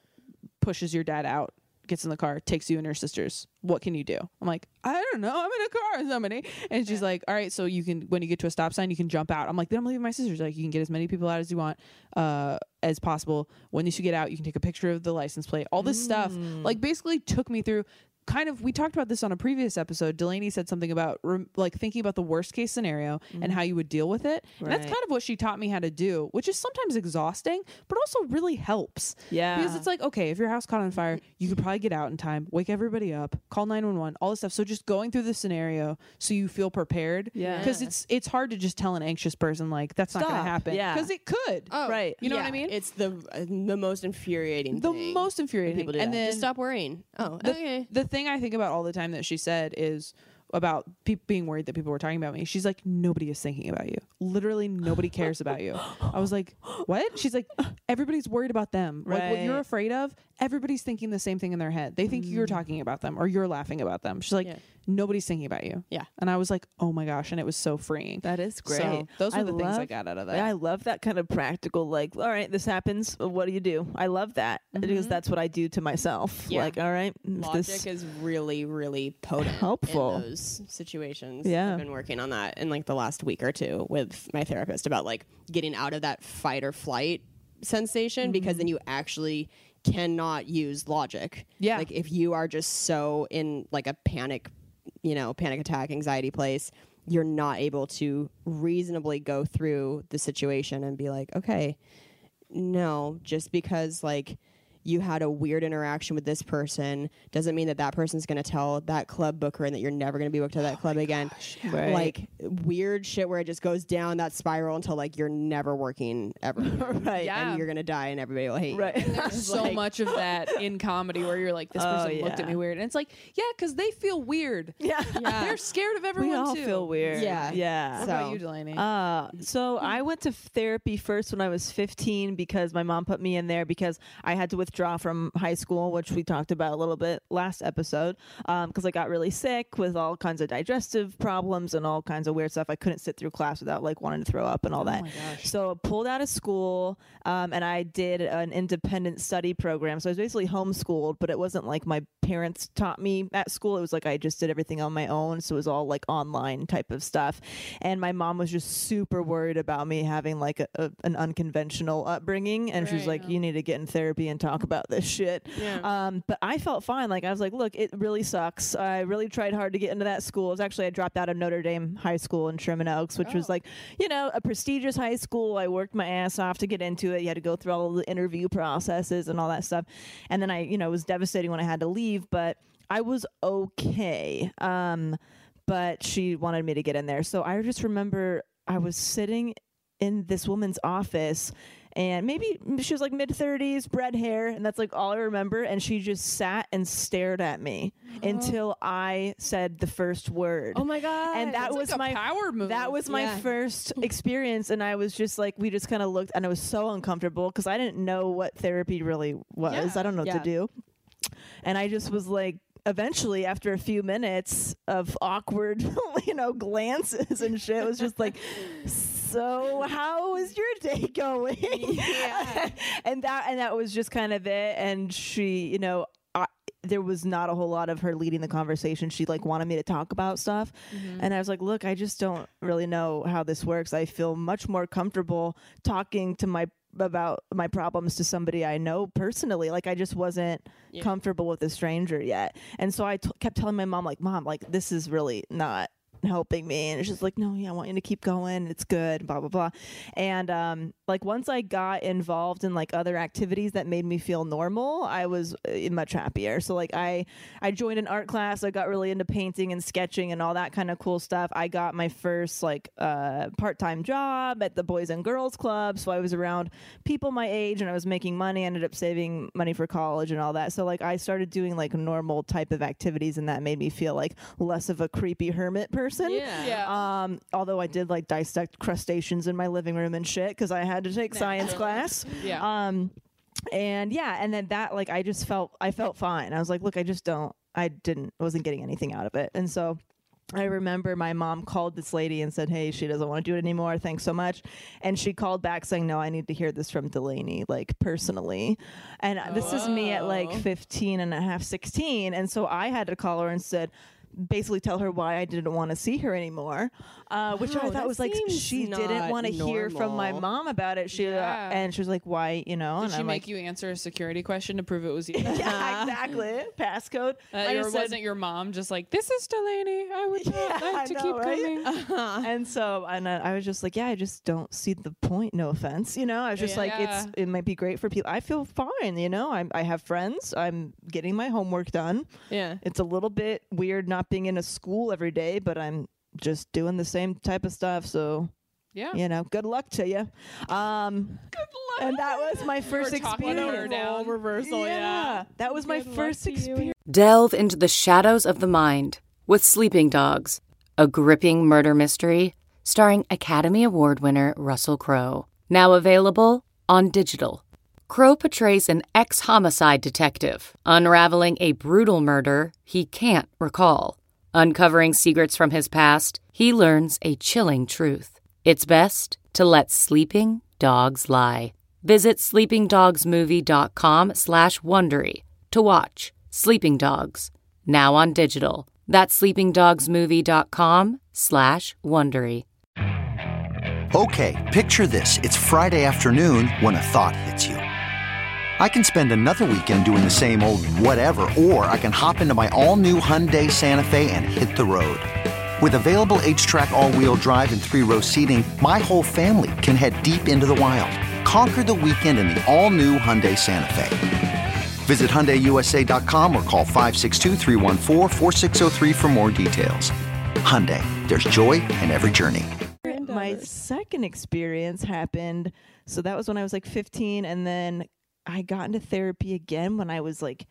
pushes your dad out, gets in the car, takes you and your sisters. What can you do?" I'm like, "I don't know. I'm in a car with somebody." And she's like, "All right, so you can when you get to a stop sign, you can jump out." I'm like, "Then I'm leaving my sisters. Like, you can get as many people out as you want, uh, as possible. When you should get out, you can take a picture of the license plate. All this stuff, like, basically took me through." Kind of we talked about this on a previous episode delanie said something about rem- like thinking about the worst case scenario and how you would deal with it and that's kind of what she taught me how to do which is sometimes exhausting but also really helps Yeah. because it's like okay if your house caught on fire you could probably get out in time wake everybody up call 911 all this stuff so just going through the scenario so you feel prepared Yeah. because it's it's hard to just tell an anxious person like that's not going to happen Yeah. because it could Oh, Right. You know what I mean? It's the uh, the most infuriating. the thing most infuriating people do and that. then Just stop worrying. Oh. the, okay. the thing I think about all the time that she said is about pe- being worried that people were talking about me. She's like, nobody is thinking about you. Literally, nobody cares about you. I was like, what? She's like, everybody's worried about them. Like what you're afraid of, everybody's thinking the same thing in their head. They think you're mm. talking about them or you're laughing about them. She's like, Yeah. nobody's thinking about you. Yeah. And I was like, oh my gosh, and it was so freeing. That is great. So, those are the things I got out of that. Yeah, I love that kind of practical, like, all right, this happens. What do you do? I love that because mm-hmm. that's what I do to myself. Yeah. Like, all right, Logic this is really, really potent Helpful. in those situations. Yeah. I've been working on that in like the last week or two with my therapist about like getting out of that fight or flight sensation because Mm-hmm. then you actually cannot use logic. Yeah. Like if you are just so in like a panic, you know, panic attack, anxiety place, you're not able to reasonably go through the situation and be like, okay, no, just because like you had a weird interaction with this person doesn't mean that that person's going to tell that club booker and that you're never going to be booked to that club again. Right. Like weird shit where it just goes down that spiral until like you're never working ever. (laughs) right? Yeah. And you're going to die and everybody will hate you. Right. (laughs) There's so Like- much of that in comedy where you're like, this Oh, person looked at me weird. And it's like, yeah, because they feel weird. (laughs) Yeah. They're scared of everyone we all too. feel weird. Yeah. Yeah. What about you, Delanie? Uh, so I went to therapy first when I was 15 because my mom put me in there because I had to withdraw withdraw from high school, which we talked about a little bit last episode, because I got really sick with all kinds of digestive problems and all kinds of weird stuff. I couldn't sit through class without like wanting to throw up and all that. So I pulled out of school, um, and I did an independent study program. So I was basically homeschooled, but it wasn't like my parents taught me at school. It was like I just did everything on my own. So it was all like online type of stuff. And my mom was just super worried about me having like a, a, an unconventional upbringing. And she was like, you need to get in therapy and talk about this shit. Um, but I felt fine. Like I was like, look, it really sucks. I really tried hard to get into that school. It was actually, I dropped out of Notre Dame High School in Sherman Oaks, which was like, you know, a prestigious high school. I worked my ass off to get into it. You had to go through all the interview processes and all that stuff. And then I, you know, it was devastating when I had to leave, but I was okay. Um, but she wanted me to get in there. So I just remember I was sitting in this woman's office and maybe she was like mid 30s, red hair, and that's like all I remember. And she just sat and stared at me uh-huh. until I said the first word. Oh my god! and that It's was like a my power move. That was my Yeah. first experience, and I was just like, we just kind of looked, and I was so uncomfortable because I didn't know what therapy really was. I don't know what Yeah. to do, and I just was like. Eventually, after a few minutes of awkward, (laughs) you know, glances and shit, it was just like, (laughs) "So, how is your day (laughs) going?" Yeah. (laughs) and that and that was just kind of it. And she, you know, I, there was not a whole lot of her leading the conversation. She like wanted me to talk about stuff, mm-hmm. and I was like, "Look, I just don't really know how this works. I feel much more comfortable talking to my about my problems to somebody I know personally. Like I just wasn't comfortable with a stranger yet, and so I t- kept telling my mom, like, "Mom, like this is really not." Helping me and she's like no yeah i want you to keep going it's good blah blah blah. And um like once i got involved in like other activities that made me feel normal i was uh, much happier. So like i i joined an art class i got really into painting and sketching and all that kind of cool stuff. I got my first like uh part-time job at the boys and girls club so i was around people my age and i was making money I ended up saving money for college and all that. So like i started doing like normal type of activities and that made me feel like less of a creepy hermit person Yeah. Yeah. um, although I did like dissect crustaceans in my living room and shit because I had to take science class. Yeah. Um, and yeah, and then that like I just felt I felt fine. I was like, look, I just don't. I didn't wasn't getting anything out of it, and so. I remember my mom called this lady and said, Hey, she doesn't want to do it anymore. Thanks so much. And she called back saying, No, I need to hear this from Delanie, like personally. And uh this is me at like 15 and a half, 16. And so I had to call her and said, basically tell her why I didn't want to see her anymore, uh, which I thought was like she didn't want to hear from my mom about it. She uh, and she was like, "Why?" You know, Did and she I'm make like, you answer a security question to prove it was (laughs) you? "Yeah, (laughs) exactly." Passcode. Uh, or said- wasn't your mom just like, "This is Delanie. I would (laughs) Yeah, like to know, keep right? coming." and so and I, I was just like, yeah, I just don't see the point. No offense, you know. I was just like, it's it might be great for people. I feel fine, you know. I'm I have friends. I'm getting my homework done. Yeah. It's a little bit weird not being in a school every day, but I'm just doing the same type of stuff. So Yeah. you know, good luck to you. Um, good luck. And that was my first We're talking her experience. down. reversal. Yeah. that was my Good luck first to you and experience. Delve into the shadows of the mind with Sleeping Dogs, a gripping murder mystery starring Academy Award winner Russell Crowe. Now available on digital. Crowe portrays an ex homicide detective unraveling a brutal murder he can't recall. Uncovering secrets from his past, he learns a chilling truth. It's best to let sleeping dogs lie. Visit sleepingdogsmovie.com slash Wondery to watch Sleeping Dogs, now on digital. That's sleepingdogsmovie.com slash Wondery. Okay, picture this. It's Friday afternoon when a thought hits you. I can spend another weekend doing the same old whatever, or I can hop into my all new Hyundai Santa Fe and hit the road. With available HTRAC, all wheel drive, and three row seating, my whole family can head deep into the wild. Conquer the weekend in the all new Hyundai Santa Fe. Visit HyundaiUSA.com or call 562-314-4603 for more details. Hyundai, there's joy in every journey. my second experience happened so that was when i was like 15 and then i got into therapy again when i was like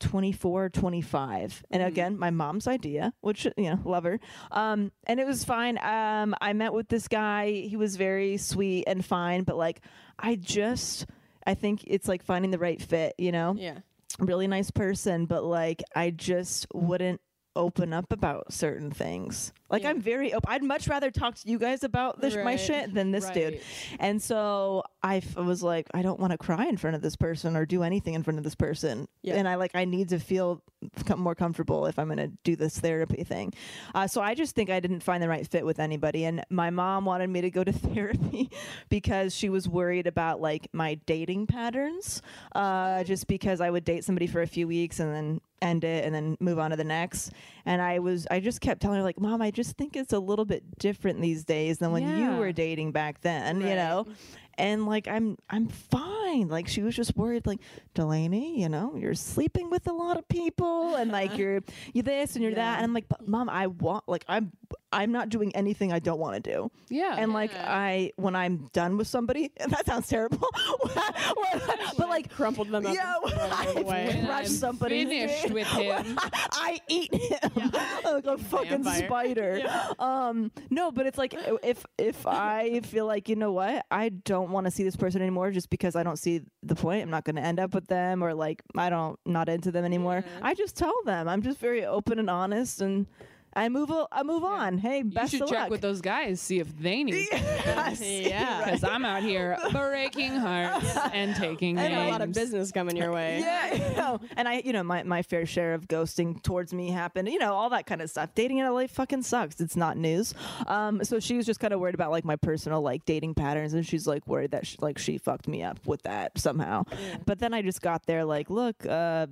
24 or 25 and again my mom's idea which you know love her um and it was fine um i met with this guy he was very sweet and fine but like i just I think it's like finding the right fit, you know? Yeah. Really nice person, but like I just wouldn't open up about certain things. Like I'm very open. I'd much rather talk to you guys about this my shit than this dude. And so I f- was like, I don't want to cry in front of this person or do anything in front of this person. Yeah. And I like, I need to feel more comfortable if I'm going to do this therapy thing. Uh, so I just think I didn't find the right fit with anybody. And my mom wanted me to go to (laughs) therapy because she was worried about like my dating patterns. Uh, just because I would date somebody for a few weeks and then end it and then move on to the next. And I was, I just kept telling her like, mom, I just think it's a little bit different these days than when you were dating back then, you know? And like I'm I'm fine. Like she was just worried like Delanie, you know, you're sleeping with a lot of people and like (laughs) you're you this and you're that and I'm like, but mom, I want like I'm I'm not doing anything I don't want to do. Yeah. And like I when I'm done with somebody, (laughs) and that sounds terrible. (laughs) but like crumpled them up. Yeah, and thrown them I away. When crushed I'm finished with him. I eat him like a fucking Vampire. spider. Um, no, but it's like if if I feel like you know what, I don't want to see this person anymore just because I don't see the point. I'm not going to end up with them, or like I don't not into them anymore. I just tell them. I'm just very open and honest, and I move. o- I move on. Hey, best You should of check luck. with those guys, see if they need (laughs) Yes, Yeah. (laughs) Because I'm out here (laughs) breaking hearts and taking And names. a lot of business coming your way. Yeah, you know, and I, you know, my, my fair share of ghosting towards me happened, you know, all that kind of stuff. Dating in LA fucking sucks. It's not news. Um, so she was just kind of worried about like my personal like dating patterns, and she's like worried that she, like she fucked me up with that somehow. But then I just got there like, look, uh,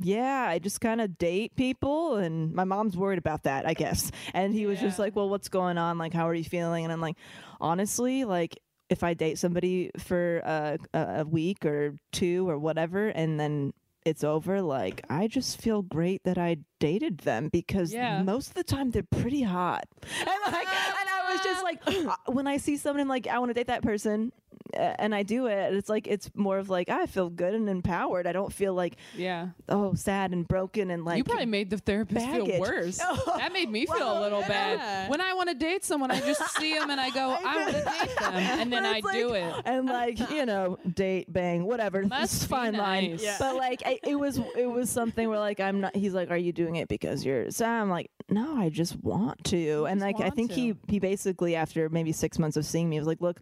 yeah, I just kind of date people, and my mom's worried about that, I guess. And he was just like, well, what's going on? Like, how are you feeling? And I'm like, honestly, like if I date somebody for uh, a, a week or two or whatever, and then it's over, like I just feel great that I dated them because Yeah. most of the time they're pretty hot. (laughs) And like, and I was just like, (laughs) uh, when I see someone, I'm like, I want to date that person, and I do it. It's like it's more of like I feel good and empowered. I don't feel like yeah. oh sad and broken and like you probably made the therapist baggage. feel worse. (laughs) Oh, that made me feel a little bad. When I want to date someone, I just (laughs) see them and I go, I, want to date them, (laughs) and then I it's do it. and like you know date bang whatever Must it's be fine line. Yeah. but like I, it was it was something where like i'm not he's like are you doing it because you're so i'm like no i just want to and just like i want think he to. he basically after maybe six months of seeing me was like look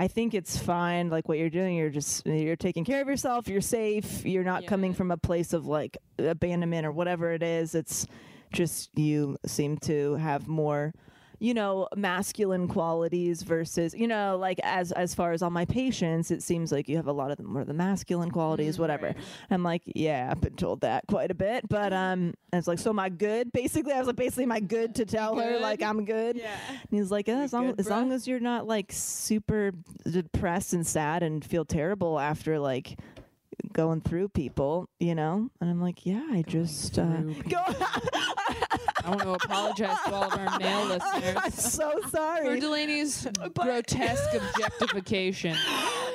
I think it's fine, like what you're doing. You're just you're taking care of yourself. You're safe. You're not coming from a place of like abandonment or whatever it is. It's just you seem to have more you know masculine qualities versus you know like as as far as all my patients it seems like you have a lot of the more of the masculine qualities whatever. I'm like yeah i've been told that quite a bit but um it's like so am i good? Basically i was like basically am i good to tell her like i'm good? Yeah. And he's like yeah, as long good, as long as you're not like super depressed and sad and feel terrible after like going through people you know? And i'm like yeah i just uh (laughs) go I want to apologize to all of our male (laughs) i'm listeners so for sorry. Delanie's grotesque objectification. (laughs)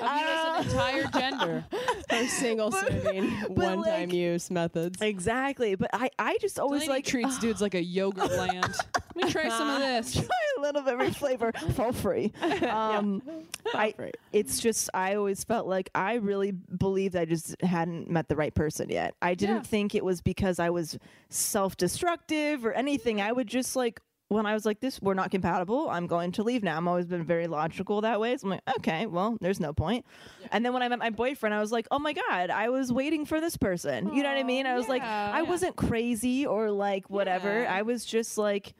Of an (laughs) entire gender. Her single serving, one time like- use methods. Exactly, but I I just always Delanie like treats dudes like a yogurt (sighs) land. Let me try some of (laughs) this. try a little bit of every flavor (laughs) for free. Um, I it's just I always felt like I really believed I just hadn't met the right person yet. I didn't Yeah. think it was because I was self-destructive or anything. I would just like when I was like this, we're not compatible. I'm going to leave now. I'm always been very logical that way. So I'm like, okay, well, there's no point. And then when I met my boyfriend, I was like, oh my god, I was waiting for this person. you know what I mean? I was like, I yeah. wasn't crazy or like whatever. Yeah. I was just like,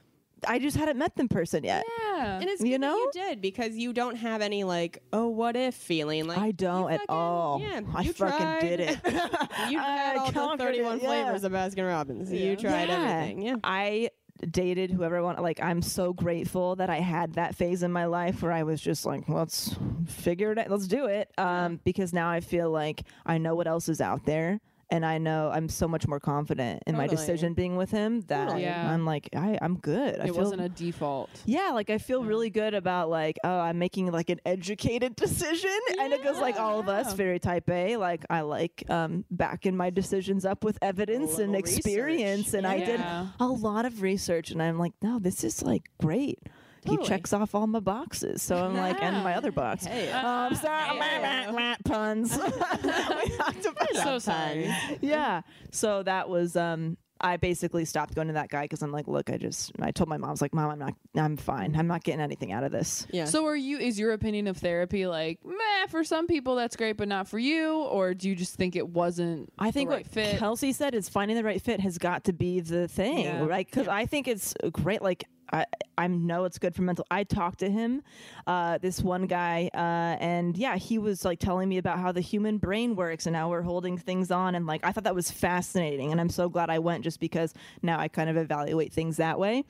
I just hadn't met them person yet. Yeah. And it's You know? you did because you don't have any like, oh, what if feeling. Like I don't you at fucking- all. Yeah, I you fucking tried. did it. (laughs) you (laughs) had all the conquered it, 31 yeah. flavors of Baskin Robbins. You tried Yeah. everything. Yeah. I dated whoever I want. Like, I'm so grateful that I had that phase in my life where I was just like, let's figure it out. Let's do it. Um, because now I feel like I know what else is out there. And I know I'm so much more confident in my decision being with him that Totally. Yeah. I'm like, I, I'm good. I It feel wasn't a default. Yeah, like I feel really good about like, oh, I'm making like an educated (laughs) decision. and it goes like all of us, very type A. Like I like um backing my decisions up with evidence and experience. research. And I did a lot of research and I'm like, no, this is like great. He checks off all my boxes. So I'm like, and my other box. (laughs) Hey. Um, sorry, puns. (laughs) we talked about so sorry. yeah. So that was um I basically stopped going to that guy because I'm like, look, I just I told my mom, I was like, Mom, I'm not I'm fine. I'm not getting anything out of this. Yeah. So are you is your opinion of therapy like meh for some people that's great but not for you or do you just think it wasn't I think the right what fit? Kelsey said is finding the right fit has got to be the thing, Yeah. right? Because I think it's great. Like I, I know it's good for mental. I talked to him, uh, this one guy, uh, and yeah, he was like telling me about how the human brain works and how we're holding things on, and like I thought that was fascinating, and I'm so glad I went just because now I kind of evaluate things that way.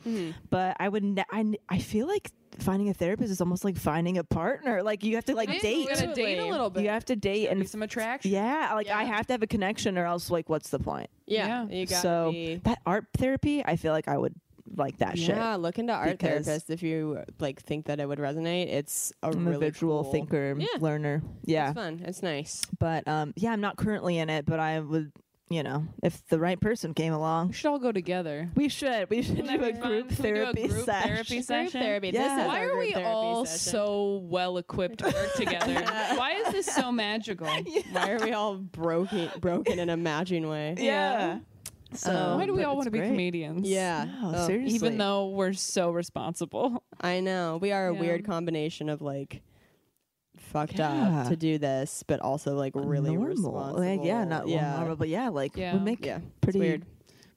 But I would, ne- I, n- I feel like finding a therapist is almost like finding a partner. Like you have to like Yeah, date. you gotta date a little bit. You have to date and some attraction. yeah, like I have to have a connection, or else like what's the point? yeah. You got so be. that art therapy, I feel like I would like that shit. Yeah, look into art because- therapists if you like think that it would resonate. It's a I'm really a visual cool- thinker, Yeah. learner. Yeah, It's fun. It's nice. but um, yeah, I'm not currently in it, but I would, you know, if the right person came along, We should all go together. we should. We should do a That'd group Can we do a therapy group session. therapy Group session? therapy. Yeah. This is Why are we all session. so well equipped to work together? (laughs) Why is this so magical? (laughs) Why are we all broken broken in a matching way? Yeah. So Um, Why do we all want to be great. comedians? Yeah. No, Oh, seriously. Even though we're so responsible. (laughs) I know. We are a Yeah. weird combination of like fucked Yeah. up to do this, but also like really normal, responsible. like, yeah, not well, yeah. normal, but yeah, like Yeah. we make Yeah. pretty weird.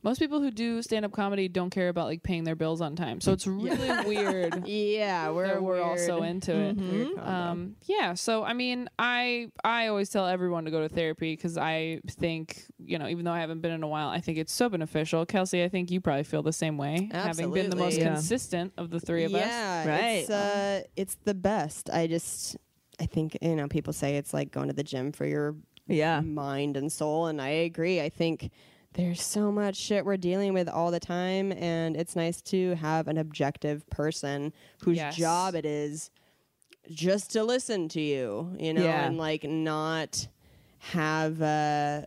Most people who do stand up comedy don't care about like paying their bills on time. So it's (laughs) really weird (laughs) Yeah, we're that we're weird, also into it. weird combo. Um, yeah, so I mean, I I always tell everyone to go to therapy because I think you know, even though I haven't been in a while, I think it's so beneficial. Kelsey, I think you probably feel the same way, having been the most Yeah. consistent of the three of us. yeah, Right. It's, uh, it's the best. I just, I think you know, people say it's like going to the gym for your Yeah. mind and soul, and I agree. I think there's so much shit we're dealing with all the time, and it's nice to have an objective person whose Yes. job it is just to listen to you, you know, Yeah. and like not have uh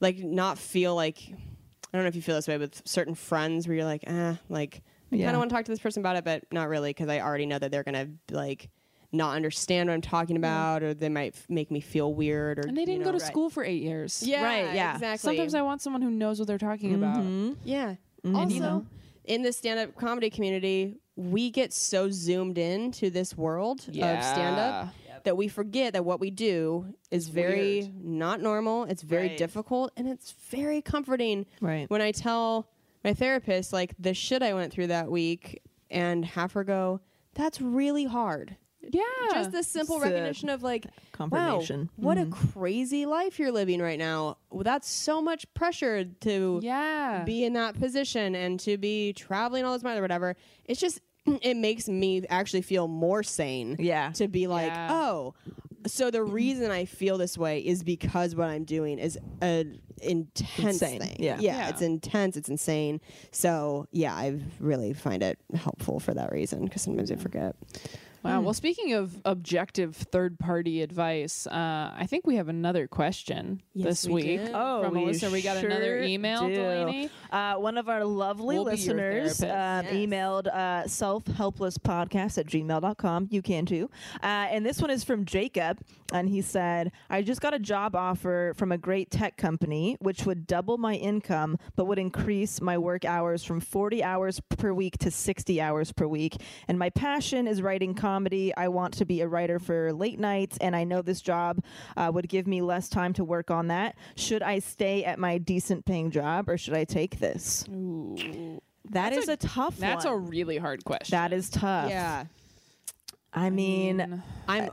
like not feel like I don't know if you feel this way with certain friends where you're like, ah, like I Yeah. kind of want to talk to this person about it, but not really because I already know that they're gonna like not understand what I'm talking about, or they might f- make me feel weird. Or And they didn't know, go to right. school for eight years. Yeah, Right, yeah. exactly. Sometimes I want someone who knows what they're talking about. yeah. Mm-hmm. Also, you know. in the stand-up comedy community, we get so zoomed in to this world of stand-up that we forget that what we do is very not normal. It's very Right. difficult, and it's very comforting. Right. When I tell my therapist like the shit I went through that week, and have her go, "That's really hard." Yeah. Just the simple recognition of like, confirmation. wow, what Mhm. a crazy life you're living right now. Well, that's so much pressure to yeah. be in that position and to be traveling all this money or whatever. It's just (clears throat) it makes me actually feel more sane. Yeah. To be like, Yeah. oh, so the reason I feel this way is because what I'm doing is an intense Insane. thing. Yeah. yeah. Yeah. It's intense. It's insane. So yeah, I really find it helpful for that reason because sometimes I forget. Wow. Well, speaking of objective third party advice, uh, I think we have another question Yes, this we week do. Oh, from a we listener. We got another email, do. Delanie. Uh, one of our lovely We'll listeners um, therapist. Yes. emailed uh, selfhelplesspodcast at gmail.com. You can too. Uh, and this one is from Jacob. And he said, I just got a job offer from a great tech company, which would double my income, but would increase my work hours from 40 hours per week to 60 hours per week. And my passion is writing comedy. I want to be a writer for late nights, and I know this job uh, would give me less time to work on that. Should I stay at my decent paying job or should I take this? Ooh. That That's is a- a, tough That's one. a really hard question. that is tough. Yeah. I mean, Mm. I'm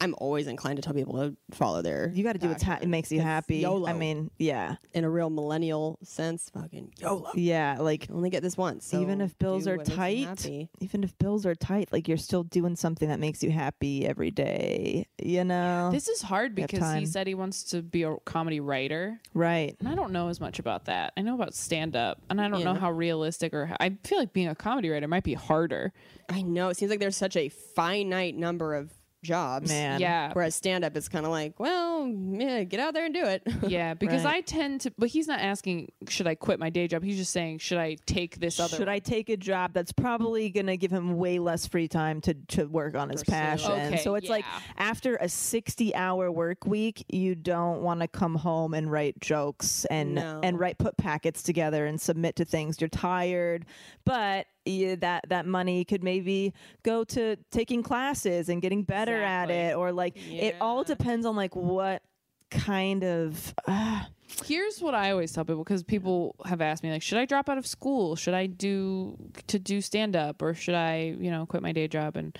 I'm always inclined to tell people to follow their you got to do what's ha- it makes you happy. YOLO. I mean, yeah, in a real millennial sense, fucking YOLO. yeah. Like You only get this once. so even if bills do are what makes you tight, happy. even if bills are tight, like you're still doing something that makes you happy every day. You know, This is hard have because he said he wants to be a comedy writer. right? And I don't know as much about that. I know about stand up, and I don't know Yeah. how realistic or I feel like being a comedy writer might be harder. I know it seems like there's such a finite number of jobs. Man. Yeah. Whereas stand up is kind of like, well, yeah, get out there and do it. (laughs) Yeah, because Right. I tend to, but he's not asking, should I quit my day job? He's just saying, should I take this other? Should I take a job that's probably going to give him way less free time to, to work on his Pursue. passion? Okay, so it's like after a 60 hour work week, you don't want to come home and write jokes and No. and write put packets together and submit to things. You're tired, but yeah, that that money could maybe go to taking classes and getting better at it or like it all depends on like what kind of uh, Here's what I always tell people because people have asked me like, should I drop out of school? Should I do to do stand up or should I, you know, quit my day job? And,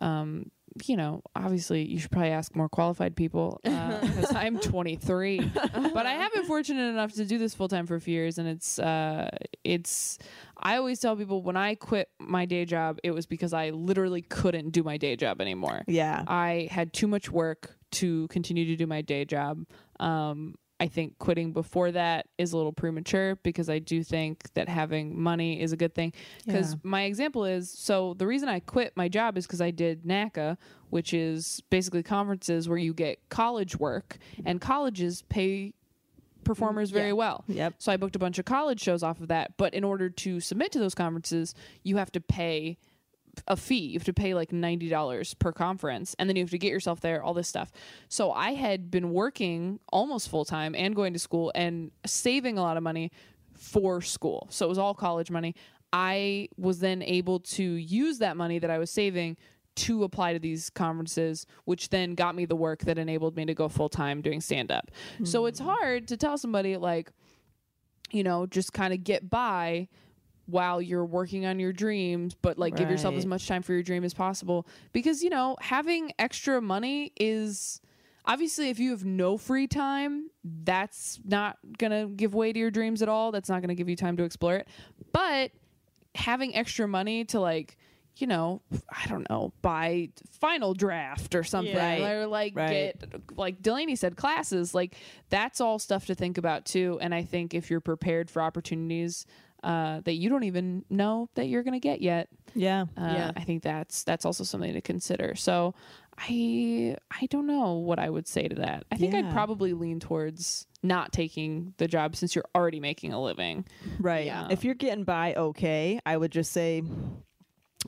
um, you know, obviously you should probably ask more qualified people (laughs) because I'm 23, but I have been (laughs) fortunate enough to do this full time for a few years, and it's uh, it's. I always tell people when I quit my day job, it was because I literally couldn't do my day job anymore. yeah. I had too much work to continue to do my day job. Um, I think quitting before that is a little premature because I do think that having money is a good thing. Because Yeah. my example is so the reason I quit my job is because I did NACA, which is basically conferences where you get college work, and colleges pay performers very well. Yep. So I booked a bunch of college shows off of that. But in order to submit to those conferences, you have to pay a fee. You have to pay like $90 per conference and then you have to get yourself there, all this stuff. So I had been working almost full time and going to school and saving a lot of money for school. So it was all college money. I was then able to use that money that I was saving to apply to these conferences, which then got me the work that enabled me to go full time doing stand up. So it's hmm. hard to tell somebody like, you know, just kind of get by while you're working on your dreams, but like give yourself as much time for your dream as possible. Because, you know, having extra money is obviously if you have no free time, that's not going to give way to your dreams at all. That's not going to give you time to explore it. But having extra money to like, you know, I don't know, buy final draft or something, Right. or like Right. get like Delanie said, classes. Like that's all stuff to think about too. And I think if you're prepared for opportunities uh, that you don't even know that you're going to get yet, Yeah. uh, Yeah. I think that's that's also something to consider. So I I don't know what I would say to that. I think I'd probably lean towards not taking the job since you're already making a living. Right. Yeah. If you're getting by okay, I would just say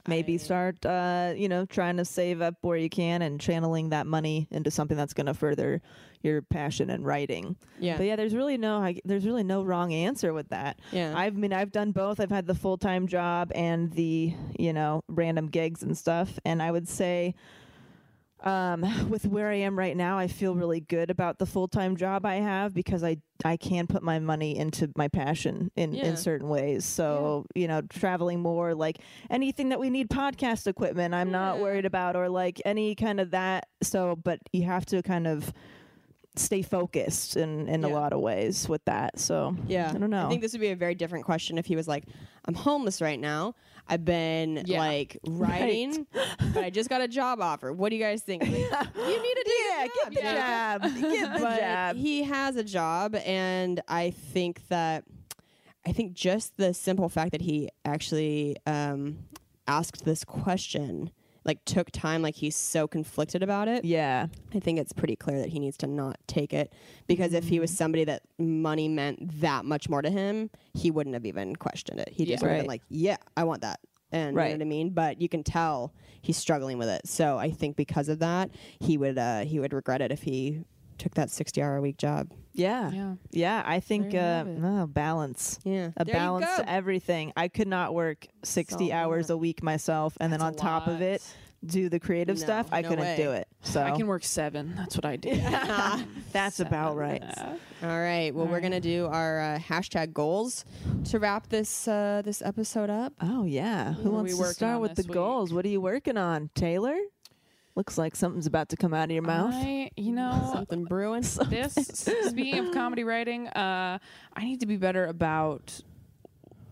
maybe start uh, you know, trying to save up where you can and channeling that money into something that's going to further your passion and writing. Yeah. But yeah, there's really no I, there's really no wrong answer with that. Yeah. I mean, I've done both. I've had the full-time job and the, you know, random gigs and stuff, and I would say um, (laughs) with where I am right now, I feel really good about the full time job I have because I I can put my money into my passion in, Yeah. in certain ways. So you know, traveling more, like anything that we need podcast equipment, I'm not worried about, or like any kind of that. So, but you have to kind of stay focused in in a lot of ways with that. So Yeah. I don't know. I think this would be a very different question if he was like, I'm homeless right now. I've been Yeah. like (laughs) writing, but I just got a job offer. What do you guys think? Like, (laughs) you need do yeah, your get the Yeah. job, (laughs) get the but job. he has a job and I think that I think just the simple fact that he actually um, asked this question like took time like he's so conflicted about it yeah, I think it's pretty clear that he needs to not take it because if he Mm-hmm. was somebody that money meant that much more to him, he wouldn't have even questioned it. He just Yeah. would have Right. been like, "Yeah, I want that," and you know what I mean. But you can tell he's struggling with it. So I think because of that, he would uh, he would regret it if he took that sixty hour a week job. Yeah, Yeah. yeah. I think uh, oh, balance. Yeah, a There balance to everything. I could not work 60 So hours a week myself and then on That's top of it do the creative No, stuff. I no couldn't way. do it. (laughs) So I can work seven. That's what I do. (laughs) (laughs) that's about right. All right. Well, we're gonna do our uh, hashtag goals to wrap this uh, this episode up. Oh yeah. Who are wants to start with the week? goals? What are you working on, Taylor? Looks like something's about to come out of your mouth. I, you know, (laughs) Something brewing. this speaking of comedy writing uh i need to be better about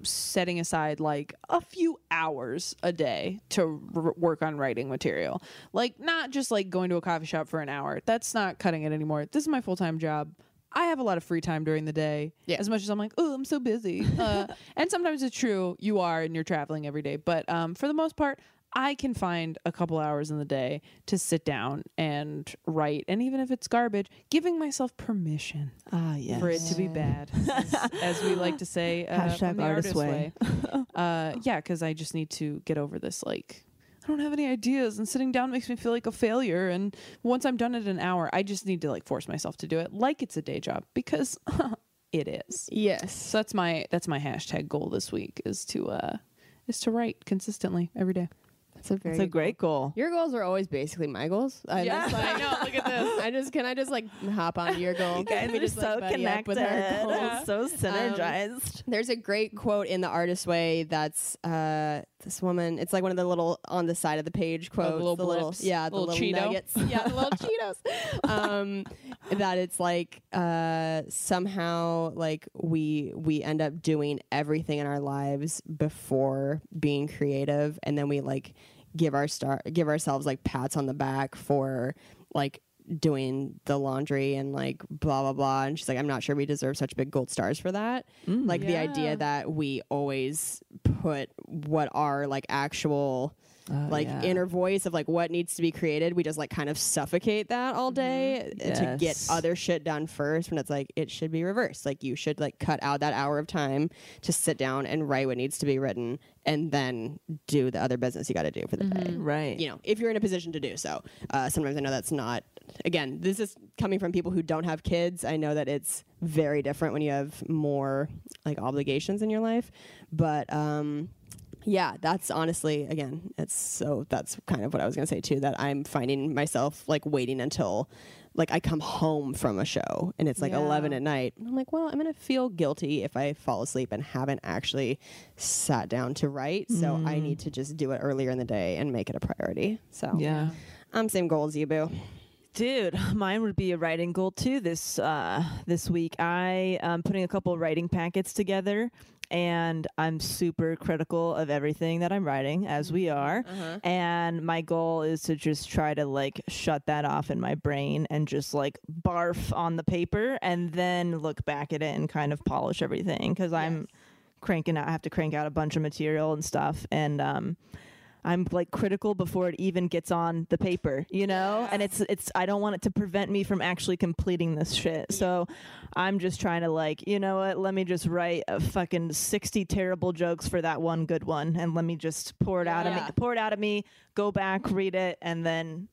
setting aside like a few hours a day to r- work on writing material like not just like going to a coffee shop for an hour that's not cutting it anymore this is my full-time job I have a lot of free time during the day. Yeah. As much as I'm like, oh, I'm so busy. Uh, (laughs) and sometimes it's true, you are and you're traveling every day. But um, for the most part, I can find a couple hours in the day to sit down and write, and even if it's garbage, giving myself permission Ah, yes. for it to be bad, (laughs) as, as we like to say, uh, Hashtag artist artist way. way. (laughs) uh, yeah, because I just need to get over this. Like, I don't have any ideas, and sitting down makes me feel like a failure. And once I'm done at an hour, I just need to like force myself to do it like it's a day job because (laughs) it is. Yes. So that's my that's my hashtag goal this week is to uh is to write consistently every day. That's a very It's a great goal. Your goals are always basically my goals. I Yeah, just, like, (laughs) I know. Look at this. I just can I just like hop onto your goal? You guys (laughs) Can we are just, like, so buddy up connected, with our goals? so synergized. There's a great quote in the artist way that's uh this woman it's like one of the little on the side of the page quotes little the little yeah the little little, nuggets (laughs) yeah the little Cheetos um that it's like uh somehow like we we end up doing everything in our lives before being creative and then we like give our star give ourselves like pats on the back for like doing the laundry and like blah blah blah. And she's like i'm not sure we deserve such big gold stars for that. Mm. Like the idea that we always put what our like actual like yeah. inner voice of like what needs to be created we just like kind of suffocate that all day uh, to get other shit done first when it's like it should be reversed like you should like cut out that hour of time to sit down and write what needs to be written and then do the other business you got to do for the day Right. you know, if you're in a position to do so. Uh, sometimes I know that's not. Again, this is coming from people who don't have kids. I know that it's very different when you have more like obligations in your life, but um, yeah, that's honestly again, it's so that's kind of what I was gonna say too. That I'm finding myself like waiting until like I come home from a show and it's like Yeah. 11 at night. And I'm like, well, I'm gonna feel guilty if I fall asleep and haven't actually sat down to write. So I need to just do it earlier in the day and make it a priority. So Yeah. I'm same goal as you, boo. Dude, (laughs) mine would be a writing goal too. This uh, this week, I am putting a couple writing packets together, and I'm super critical of everything that I'm writing, as we are. And my goal is to just try to like shut that off in my brain and just like barf on the paper, and then look back at it and kind of polish everything because I'm cranking out. I have to crank out a bunch of material and stuff, and um, I'm like critical before it even gets on the paper, you know? And it's it's I don't want it to prevent me from actually completing this shit. So I'm just trying to like, you know what? Let me just write a fucking 60 terrible jokes for that one good one and let me just pour it out of me, pour it out of me, go back, read it and then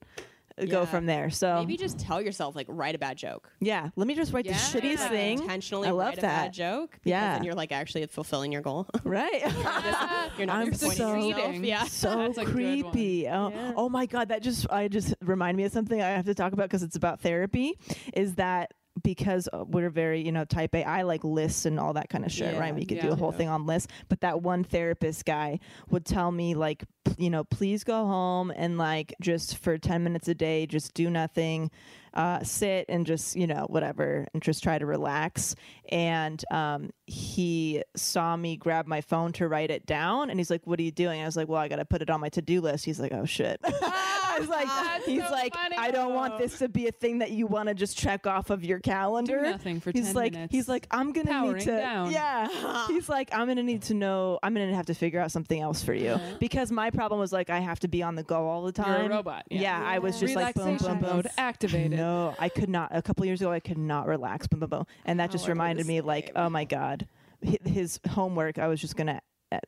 go from there. So Maybe just tell yourself like write a bad joke. yeah, let me just write the shittiest Yeah. thing. Intentionally I love write a that. bad joke. Yeah. and you're like actually fulfilling your goal. (laughs) Right. you're not (laughs) I'm disappointing so- yourself. Yeah. (laughs) so That's a good one. creepy. Oh, oh my god, that just I just remind me of something I have to talk about because it's about therapy. Is that because uh, we're very you know type A, I like lists and all that kind of shit, Yeah, right? We could do yeah. a whole thing on lists. But that one therapist guy would tell me like, p- you know, please go home and like just for ten minutes a day, just do nothing. Uh, sit and just you know whatever and just try to relax and um, he saw me grab my phone to write it down and he's like what are you doing i was like well i gotta put it on my to-do list he's like oh shit (laughs) i was like he's so like funny. i don't want this to be a thing that you want to just check off of your calendar nothing for he's 10 like minutes. he's like i'm gonna Powering need to down. yeah he's like i'm gonna need to know i'm gonna have to figure out something else for you because my problem was like i have to be on the go all the time Uh-huh. You're a robot. Yeah. i was just like boom boom boom mode activated. no, I could not. A couple years ago, I could not relax. Boom, boom, boom. And that just reminded me, like, oh my god, his homework. I was just gonna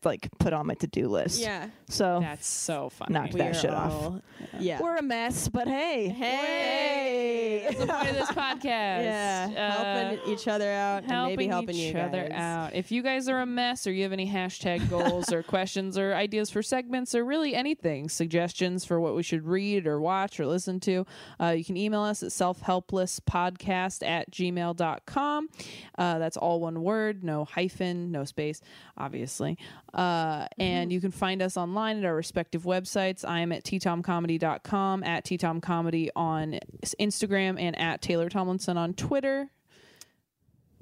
like put on my to do list. Yeah. So That's so funny. Knock We that are shit off. all- Yeah. We're a mess, but hey, Hey. That's the point of this (laughs) podcast. yeah. Uh, helping each other out and maybe helping each you other guys. out. If you guys are a mess or you have any hashtag (laughs) goals or questions or ideas for segments or really anything, suggestions for what we should read or watch or listen to, uh, you can email us at selfhelplesspodcast at gmail.com. Uh, that's all one word, no hyphen, no space, obviously. Uh, and you can find us online at our respective websites. I am at ttomcomedy.com, at ttomcomedy on Instagram, and at Taylor Tomlinson on Twitter.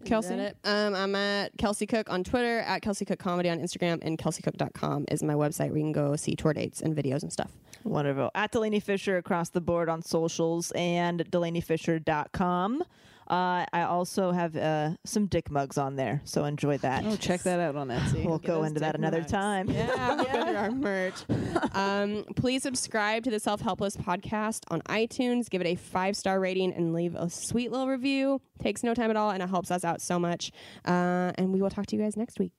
Kelsey? It? Um, I'm at Kelsey Cook on Twitter, at Kelsey Cook Comedy on Instagram, and kelseycook.com is my website where you can go see tour dates and videos and stuff. wonderful. At Delanie Fischer across the board on socials and DelanieFischer.com Uh, I also have uh, some dick mugs on there, so enjoy that. Oh, check that out on Etsy. We'll Get go into that another mugs. time. Yeah, we'll go our (laughs) merch. Um, please subscribe to the Self Helpless podcast on iTunes. Give it a five star rating and leave a sweet little review. Takes no time at all, and it helps us out so much. Uh, and we will talk to you guys next week.